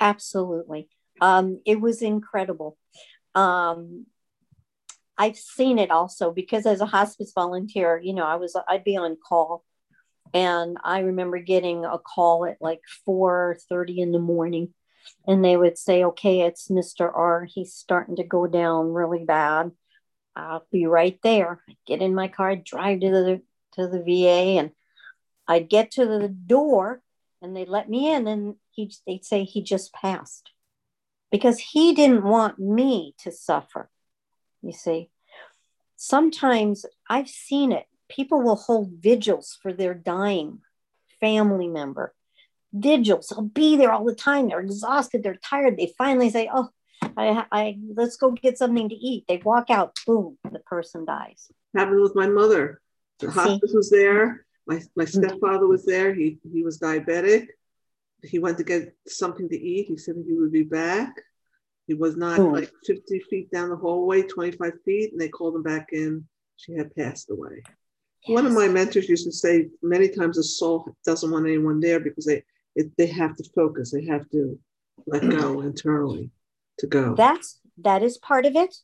B: Absolutely. Um, it was incredible. Um, I've seen it also because as a hospice volunteer, you know, I was I'd be on call and I remember getting a call at like 4:30 in the morning and they would say, "Okay, it's Mr. R. He's starting to go down really bad. I'll be right there." I'd get in my car, I'd drive to the to the VA and I'd get to the door and they'd let me in and he they'd say he just passed because he didn't want me to suffer you see. Sometimes I've seen it. People will hold vigils for their dying family member. Vigils, they'll be there all the time. They're exhausted, they're tired. They finally say, Oh, I, I let's go get something to eat. They walk out, boom, the person dies.
A: Happened with my mother. The hospice was there. My, my mm. stepfather was there. He he was diabetic. he went to get something to eat. He said he would be back. He was not
B: Hmm.
A: like 50 feet down the hallway, 25 feet, and they called him back in. She had passed away. One of my mentors used to say many times a soul doesn't want anyone there because they it, they have to focus. They have to let go internally to go.
B: That's that is part of it.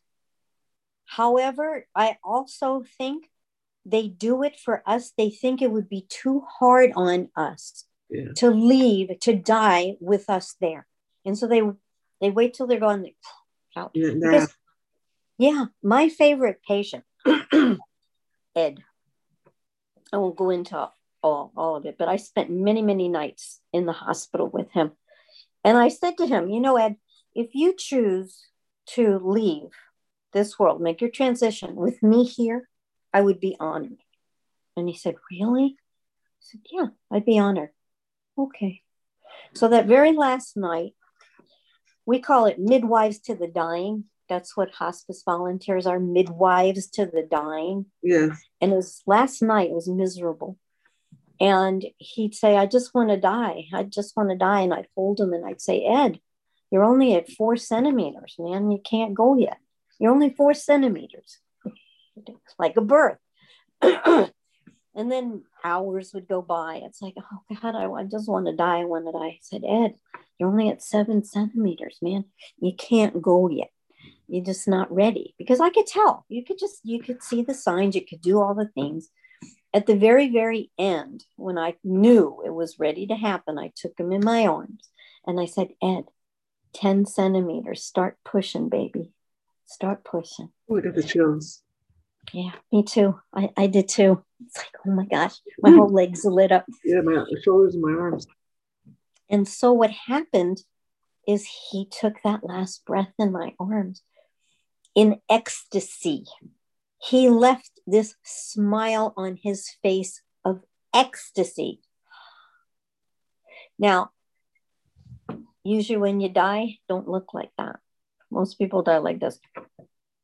B: However, I also think they do it for us. They think it would be too hard on us
A: Yeah.
B: to leave to die with us there, and so they they wait till they're Out.
A: Yeah,
B: Because- Yeah, my favorite patient, Ed. I won't go into all, all of it, but I spent many, many nights in the hospital with him. And I said to him, You know, Ed, if you choose to leave this world, make your transition with me here, I would be honored. And he said, Really? I said, Yeah, I'd be honored. Okay. So that very last night, we call it midwives to the dying. That's what hospice volunteers are midwives to the dying.
A: yes.
B: And his last night it was miserable. And he'd say, I just want to die. I just want to die. And I'd hold him and I'd say, Ed, you're only at four centimeters, man. You can't go yet. You're only four centimeters, like a birth. and then hours would go by. It's like, oh God, I, I just want to die. I want to die. I said, Ed, you're only at seven centimeters, man. You can't go yet. You're just not ready. Because I could tell. You could just, you could see the signs. You could do all the things. At the very, very end, when I knew it was ready to happen, I took him in my arms and I said, Ed, 10 centimeters, start pushing, baby. Start pushing.
A: Oh, I got the chills.
B: Yeah, me too. I, I did too. It's like, oh my gosh, my hmm. whole legs lit up.
A: Yeah, my shoulders and my arms.
B: And so what happened is he took that last breath in my arms in ecstasy. He left this smile on his face of ecstasy. Now, usually when you die, don't look like that. Most people die like this.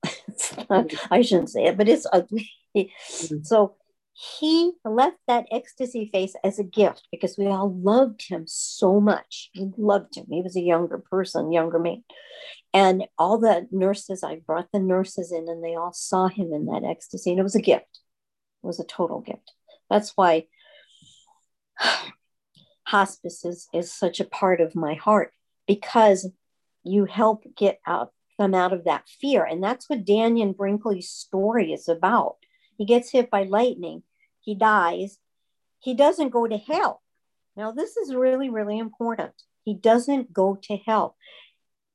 B: Not- I shouldn't say it, but it's ugly. so he left that ecstasy face as a gift because we all loved him so much. We loved him. He was a younger person, younger man. And all the nurses, I brought the nurses in and they all saw him in that ecstasy. And it was a gift. It was a total gift. That's why hospice is, is such a part of my heart because you help get out them out of that fear. And that's what Dannion Brinkley's story is about. He gets hit by lightning, he dies, he doesn't go to hell. Now, this is really, really important. He doesn't go to hell.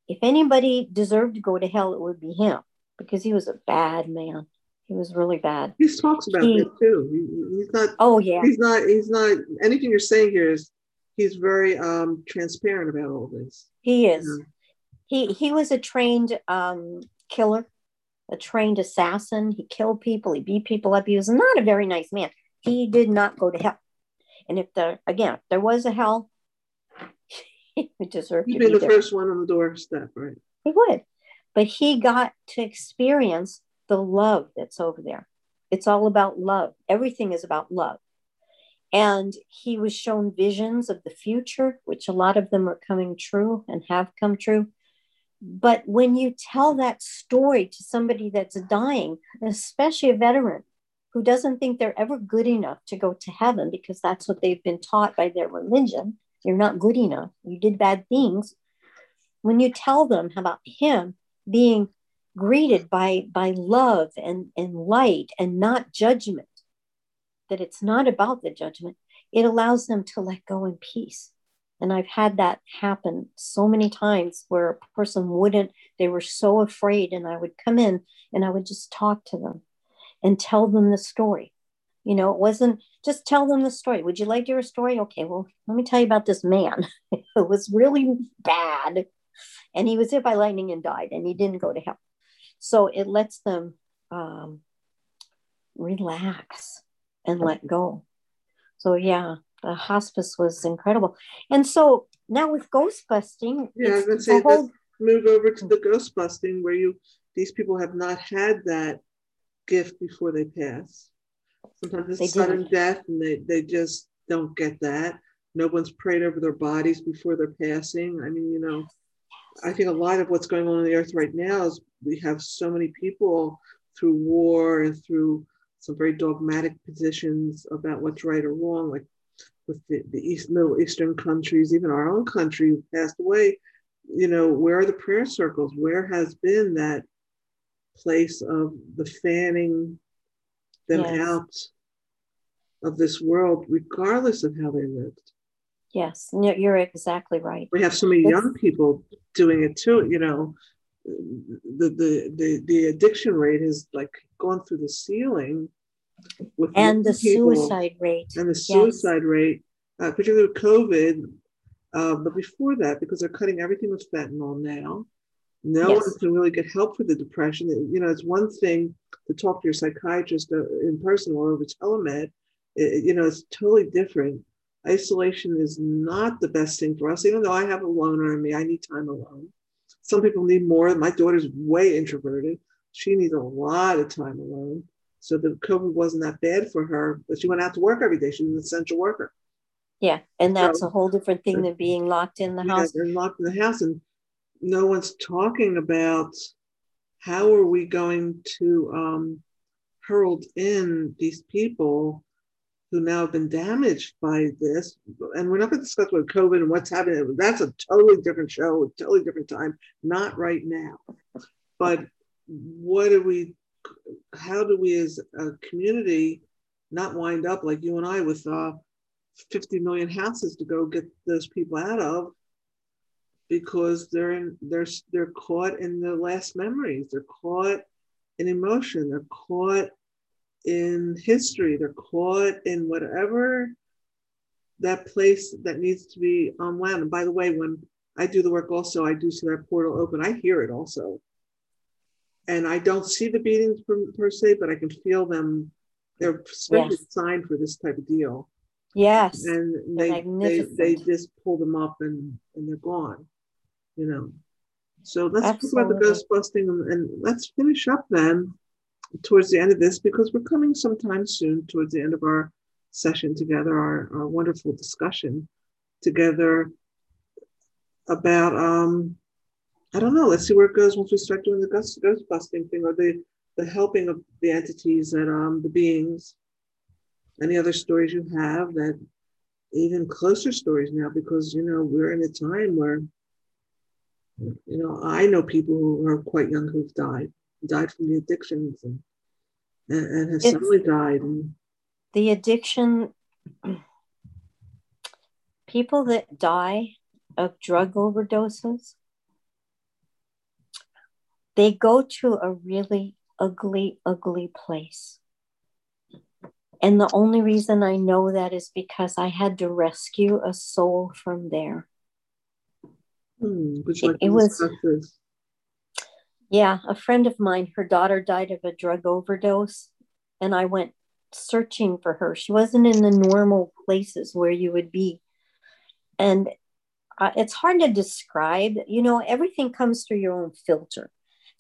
B: If anybody deserved to go to hell, it would be him because he was a bad man. He was really bad.
A: He talks about
B: He-
A: it too. He- he's not.
B: Oh, yeah.
A: He's not. He's not. Anything you're saying here is. He's very um transparent about all this.
B: He is.
A: Yeah.
B: He he was a trained um, killer, a trained assassin. He killed people. He beat people up. He was not a very nice man. He did not go to hell. And if there again, if there was a hell, he would deserve
A: He'd
B: to
A: be
B: be
A: the
B: there.
A: first one on the doorstep, right?
B: He would, but he got to experience the love that's over there. It's all about love. Everything is about love. And he was shown visions of the future, which a lot of them are coming true and have come true. But when you tell that story to somebody that's dying, especially a veteran who doesn't think they're ever good enough to go to heaven because that's what they've been taught by their religion, you're not good enough, you did bad things. When you tell them about him being greeted by, by love and, and light and not judgment, that it's not about the judgment, it allows them to let go in peace. And I've had that happen so many times where a person wouldn't, they were so afraid. And I would come in and I would just talk to them and tell them the story. You know, it wasn't just tell them the story. Would you like to hear a story? Okay, well, let me tell you about this man. it was really bad. And he was hit by lightning and died, and he didn't go to hell. So it lets them um, relax and let go. So, yeah, the hospice was incredible. And so now with ghost busting,
A: Yeah, I was gonna
B: the
A: say
B: whole-
A: let's move over to the ghost busting where you these people have not had that gift before they pass. Sometimes it's sudden death and they, they just don't get that. No one's prayed over their bodies before they're passing. I mean, you know, I think a lot of what's going on in the earth right now is we have so many people through war and through some very dogmatic positions about what's right or wrong, like with the, the East Middle Eastern countries, even our own country who passed away. You know, where are the prayer circles? Where has been that place of the fanning them yes. out of this world, regardless of how they lived?
B: Yes, you're exactly right.
A: We have so many it's, young people doing it too. You know, the, the the the addiction rate has like gone through the ceiling
B: and the suicide rate
A: and the suicide yes. rate uh, particularly with covid uh, but before that because they're cutting everything with fentanyl now no yes. one can really get help for the depression you know it's one thing to talk to your psychiatrist uh, in person or over telemed it, you know it's totally different isolation is not the best thing for us even though i have a loner in me i need time alone some people need more. My daughter's way introverted. She needs a lot of time alone. So the COVID wasn't that bad for her, but she went out to work every day. She was an essential worker.
B: Yeah, and that's so, a whole different thing than being locked in the
A: yeah,
B: house.
A: They're locked in the house, and no one's talking about how are we going to um, hurled in these people who now have been damaged by this. And we're not going to discuss what COVID and what's happening. That's a totally different show, a totally different time, not right now. But what do we, how do we as a community not wind up like you and I with uh, 50 million houses to go get those people out of? Because they're in, they're they're caught in the last memories. They're caught in emotion. They're caught in history. They're caught in whatever that place that needs to be unwound. And by the way, when I do the work also, I do see that portal open. I hear it also. And I don't see the beatings per, per se, but I can feel them. They're specially yes. signed for this type of deal.
B: Yes.
A: And they, they, they just pull them up and, and they're gone, you know. So let's Absolutely. talk about the ghost busting and, and let's finish up then towards the end of this because we're coming sometime soon towards the end of our session together, our, our wonderful discussion together about um I don't know, let's see where it goes once we start doing the ghost, ghost busting thing or the the helping of the entities and um the beings. Any other stories you have that even closer stories now because you know we're in a time where you know I know people who are quite young who've died died from the addictions and and, and have suddenly died. And...
B: The addiction, people that die of drug overdoses, they go to a really ugly, ugly place. And the only reason I know that is because I had to rescue a soul from there.
A: Hmm, it, it was
B: yeah, a friend of mine, her daughter died of a drug overdose, and I went searching for her. She wasn't in the normal places where you would be. And uh, it's hard to describe. You know, everything comes through your own filter.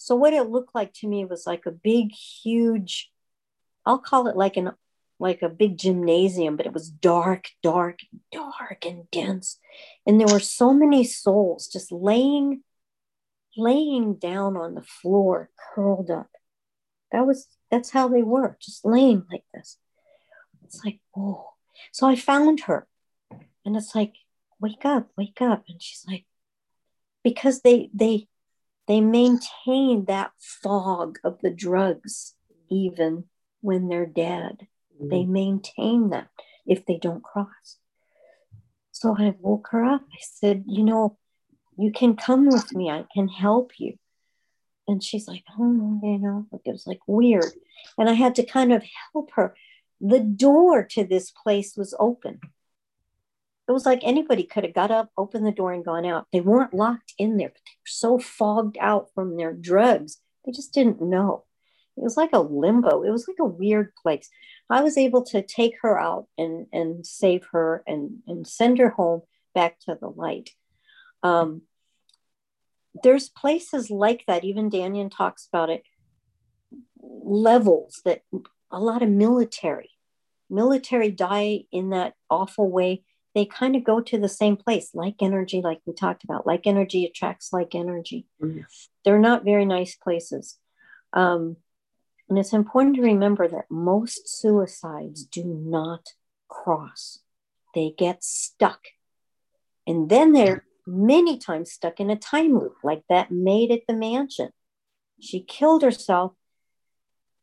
B: So, what it looked like to me was like a big, huge, I'll call it like an like a big gymnasium, but it was dark, dark, dark and dense. And there were so many souls just laying laying down on the floor, curled up. That was that's how they were, just laying like this. It's like, oh. So I found her. And it's like, wake up, wake up. And she's like, because they they they maintain that fog of the drugs even when they're dead. Mm-hmm. They maintain that if they don't cross. So I woke her up. I said, you know, you can come with me. I can help you. And she's like, oh, you know, it was like weird. And I had to kind of help her. The door to this place was open. It was like anybody could have got up, opened the door, and gone out. They weren't locked in there, but they were so fogged out from their drugs, they just didn't know. It was like a limbo. It was like a weird place. I was able to take her out and, and save her and, and send her home back to the light. Um, there's places like that. Even Dannion talks about it. Levels that a lot of military, military die in that awful way they kind of go to the same place, like energy, like we talked about. Like energy attracts like energy. Mm-hmm. They're not very nice places. Um, and it's important to remember that most suicides do not cross, they get stuck. And then they're many times stuck in a time loop, like that maid at the mansion. She killed herself.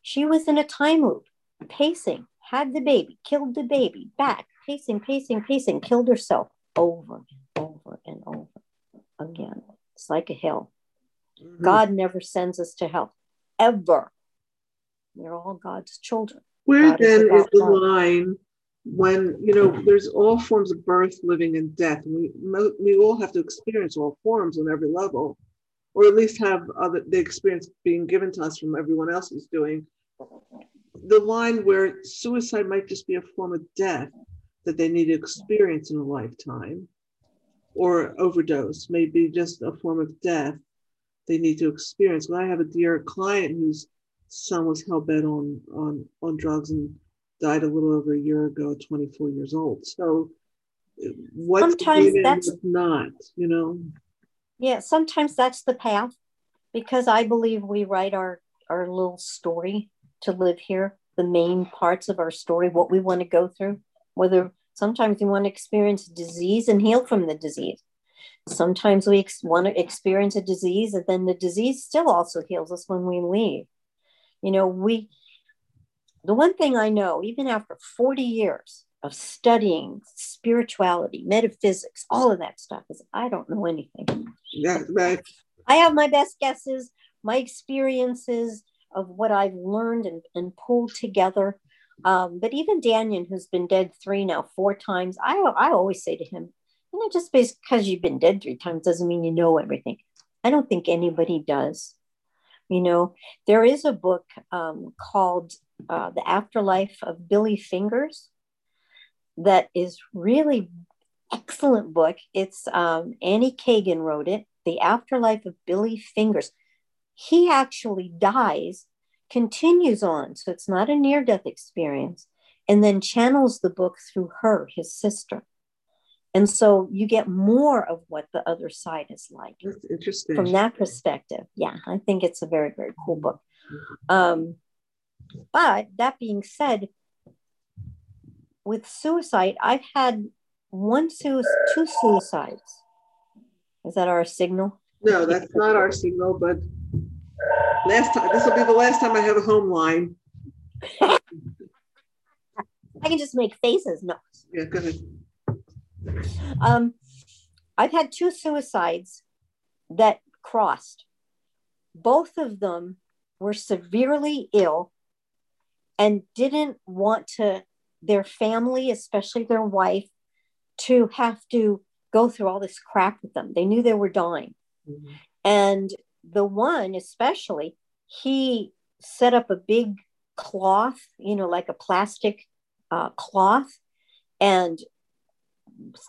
B: She was in a time loop, pacing, had the baby, killed the baby, back, pacing, pacing, pacing, killed herself over and over and over again. It's like a hill. Mm-hmm. God never sends us to hell, ever. We're all God's children.
A: Where God then is, is the line when you know there's all forms of birth, living, and death? We we all have to experience all forms on every level, or at least have other the experience being given to us from everyone else who's doing. The line where suicide might just be a form of death that they need to experience in a lifetime, or overdose may be just a form of death they need to experience. When I have a dear client whose son was hell bent on on on drugs and died a little over a year ago, 24 years old. So what's sometimes that's not, you know?
B: Yeah, sometimes that's the path because I believe we write our our little story to live here, the main parts of our story, what we want to go through, whether Sometimes we want to experience disease and heal from the disease. Sometimes we ex- want to experience a disease and then the disease still also heals us when we leave. You know, we, the one thing I know, even after 40 years of studying spirituality, metaphysics, all of that stuff, is I don't know anything.
A: Yeah, right.
B: I have my best guesses, my experiences of what I've learned and, and pulled together. Um, but even Dannion, who's been dead three now, four times, I, I always say to him, you know, just because you've been dead three times doesn't mean you know everything. I don't think anybody does. You know, there is a book um, called uh, The Afterlife of Billy Fingers that is really excellent book. It's um, Annie Kagan wrote it, The Afterlife of Billy Fingers. He actually dies continues on. So it's not a near death experience, and then channels the book through her, his sister. And so you get more of what the other side is like.
A: That's interesting.
B: From that perspective. Yeah, I think it's a very, very cool book. Um, but that being said, with suicide, I've had one suicide, two suicides. Is that our signal?
A: No, that's not our signal, but Last time, this will be the last time I have a home line.
B: I can just make faces. No.
A: Yeah, go ahead.
B: Um, I've had two suicides that crossed. Both of them were severely ill and didn't want to, their family, especially their wife, to have to go through all this crap with them. They knew they were dying. Mm-hmm. And the one especially, he set up a big cloth, you know, like a plastic uh, cloth, and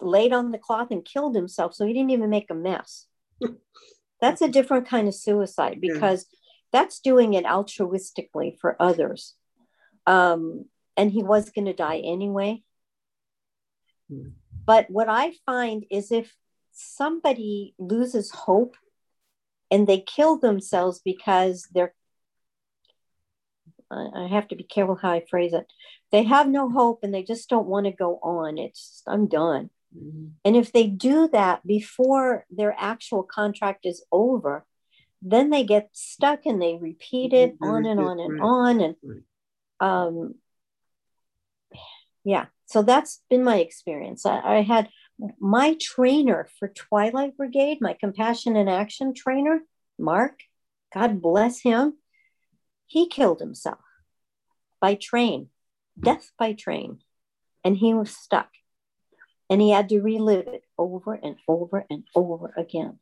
B: laid on the cloth and killed himself. So he didn't even make a mess. that's a different kind of suicide because yeah. that's doing it altruistically for others. Um, and he was going to die anyway. Hmm. But what I find is if somebody loses hope and they kill themselves because they're I have to be careful how I phrase it. They have no hope and they just don't want to go on. It's I'm done. Mm-hmm. And if they do that before their actual contract is over, then they get stuck and they repeat it mm-hmm. on and on and on. And um, yeah, so that's been my experience. I, I had my trainer for Twilight Brigade, my Compassion in Action trainer, Mark, God bless him, he killed himself by train, death by train, and he was stuck. And he had to relive it over and over and over again.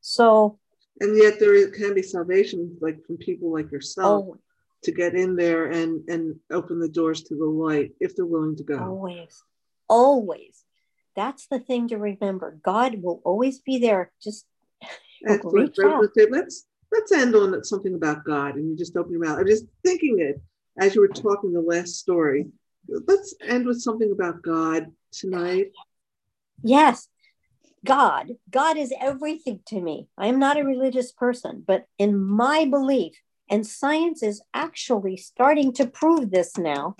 B: So,
A: and yet there can be salvation, like from people like yourself, oh, to get in there and and open the doors to the light if they're willing to go.
B: Always, always that's the thing to remember. God will always be there. Just reach out.
A: Let's let's end on something about God, and you just open your mouth. I'm just thinking it as you were talking the last story. Let's end with something about God tonight?
B: Yes. God, God is everything to me. I am not a religious person, but in my belief, and science is actually starting to prove this now,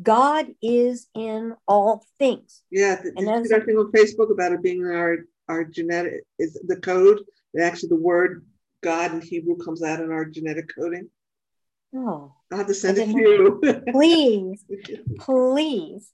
B: God is in all things.
A: Yeah, and you see that thing on Facebook about it being our our genetic is the code. Actually, the word God in Hebrew comes out in our genetic coding.
B: Oh,
A: I have to send it to you.
B: please, please.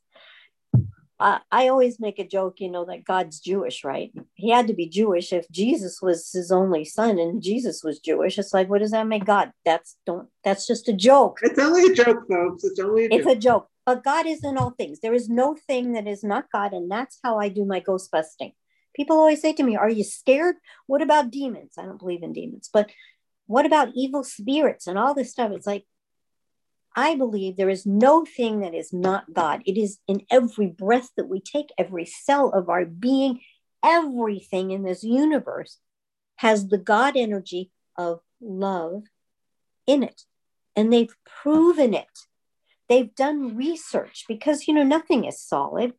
B: Uh, I always make a joke, you know, that God's Jewish, right? He had to be Jewish if Jesus was his only son and Jesus was Jewish. It's like, what does that make God? That's don't. That's just a joke.
A: It's only a joke, folks. It's only. A
B: it's joke. a joke. But God is in all things. There is no thing that is not God, and that's how I do my ghost busting. People always say to me, Are you scared? What about demons? I don't believe in demons, but what about evil spirits and all this stuff? It's like, I believe there is no thing that is not God. It is in every breath that we take, every cell of our being, everything in this universe has the God energy of love in it. And they've proven it. They've done research because, you know, nothing is solid.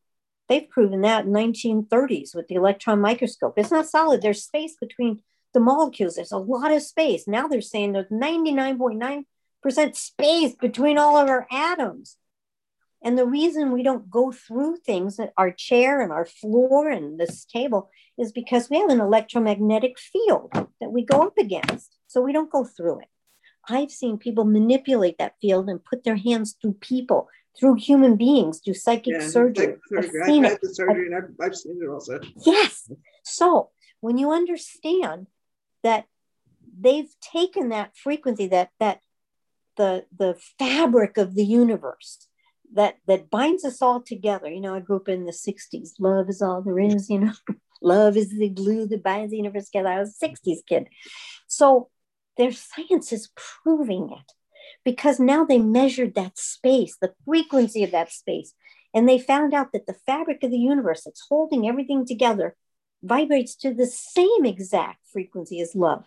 B: They've proven that in 1930s with the electron microscope. It's not solid. There's space between the molecules. There's a lot of space. Now they're saying there's 99.9% space between all of our atoms. And the reason we don't go through things, that our chair and our floor and this table, is because we have an electromagnetic field that we go up against. So we don't go through it. I've seen people manipulate that field and put their hands through people through human beings, do psychic yeah, surgery.
A: I've, I've had the surgery and I've, I've seen it also.
B: Yes. So when you understand that they've taken that frequency, that that the the fabric of the universe that that binds us all together. You know, I grew up in the 60s. Love is all there is, you know. Love is the glue that binds the universe together. I was a 60s kid. So their science is proving it because now they measured that space, the frequency of that space, and they found out that the fabric of the universe that's holding everything together vibrates to the same exact frequency as love.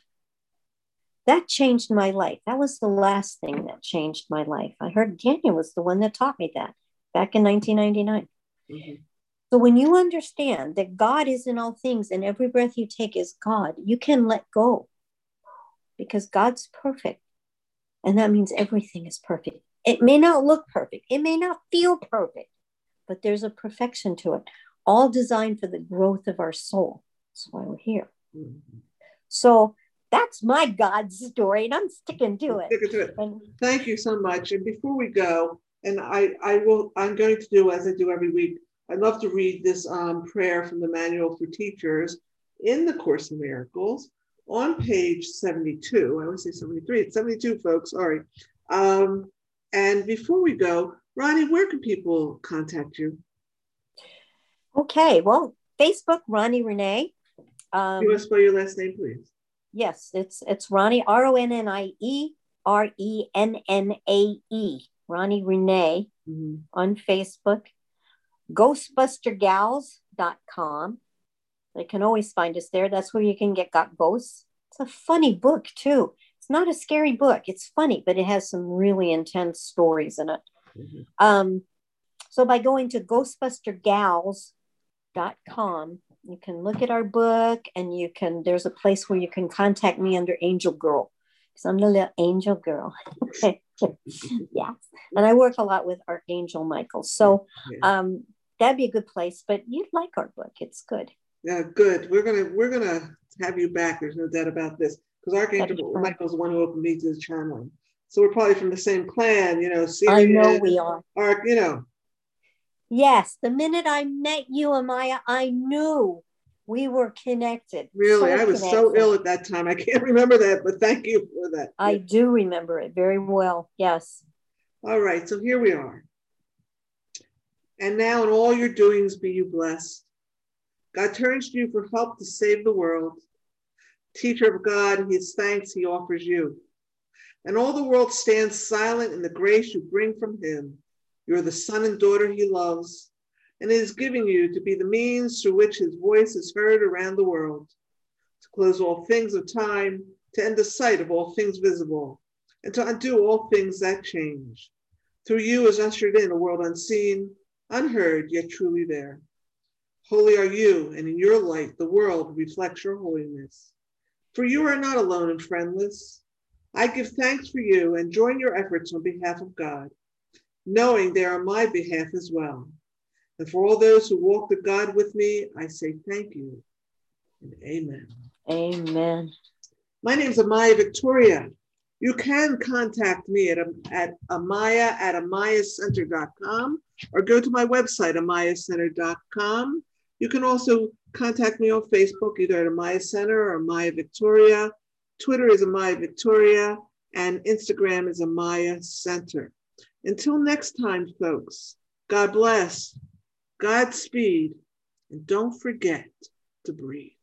B: That changed my life. That was the last thing that changed my life. I heard Dannion was the one that taught me that back in 1999. Mm-hmm. So when you understand that God is in all things and every breath you take is God, you can let go because God's perfect. And that means everything is perfect. It may not look perfect, it may not feel perfect, but there's a perfection to it, all designed for the growth of our soul. That's why we're here. Mm-hmm. So that's my God story, and I'm sticking to it.
A: Sticking to it. And, Thank you so much. And before we go, and I, I will, I'm going to do as I do every week. I'd love to read this um, prayer from the Manual for Teachers in the Course in Miracles on page 72, I to say 73, it's 72, folks, sorry. Um, and before we go, Ronnie, where can people contact you?
B: Okay, well, Facebook, Ronnie Rennae.
A: Um, you want to spell your last name, please?
B: Yes, it's it's Ronnie, R O N N I E R E N N A E, Ronnie Rennae mm-hmm. on Facebook. Ghostbustergals.com they can always find us there. That's where you can get Got Ghosts. It's a funny book, too. It's not a scary book. It's funny, but it has some really intense stories in it. Mm-hmm. Um, so by going to ghostbustergals.com, you can look at our book and you can, there's a place where you can contact me under Angel Girl because I'm the little angel girl. yeah. And I work a lot with Archangel Michael. So um, that'd be a good place, but you'd like our book. It's good.
A: Yeah, good. We're gonna we're gonna have you back. There's no doubt about this because Archangel Michael's the one who opened me to the channeling. So we're probably from the same clan, you know.
B: Sirian, I know we are.
A: Arc, you know.
B: Yes, the minute I met you, Amaya, I knew we were connected.
A: Really, so I was connected. so ill at that time. I can't remember that, but thank you for that.
B: I yeah. do remember it very well. Yes.
A: All right, so here we are. And now in all your doings be you blessed. God turns to you for help to save the world. Teacher of God, his thanks he offers you. And all the world stands silent in the grace you bring from him. You're the son and daughter he loves, and is giving you to be the means through which his voice is heard around the world, to close all things of time, to end the sight of all things visible, and to undo all things that change. Through you is ushered in a world unseen, unheard yet truly there. Holy are you, and in your light the world reflects your holiness. For you are not alone and friendless. I give thanks for you and join your efforts on behalf of God, knowing they are on my behalf as well. And for all those who walk with God with me, I say thank you and amen.
B: Amen.
A: My name is Amaya Victoria. You can contact me at, um, at amaya at amayacenter.com or go to my website, amayacenter.com. You can also contact me on Facebook, either at Amaya Center or Amaya Victoria. Twitter is Amaya Victoria, and Instagram is Amaya Center. Until next time, folks, God bless, Godspeed, and don't forget to breathe.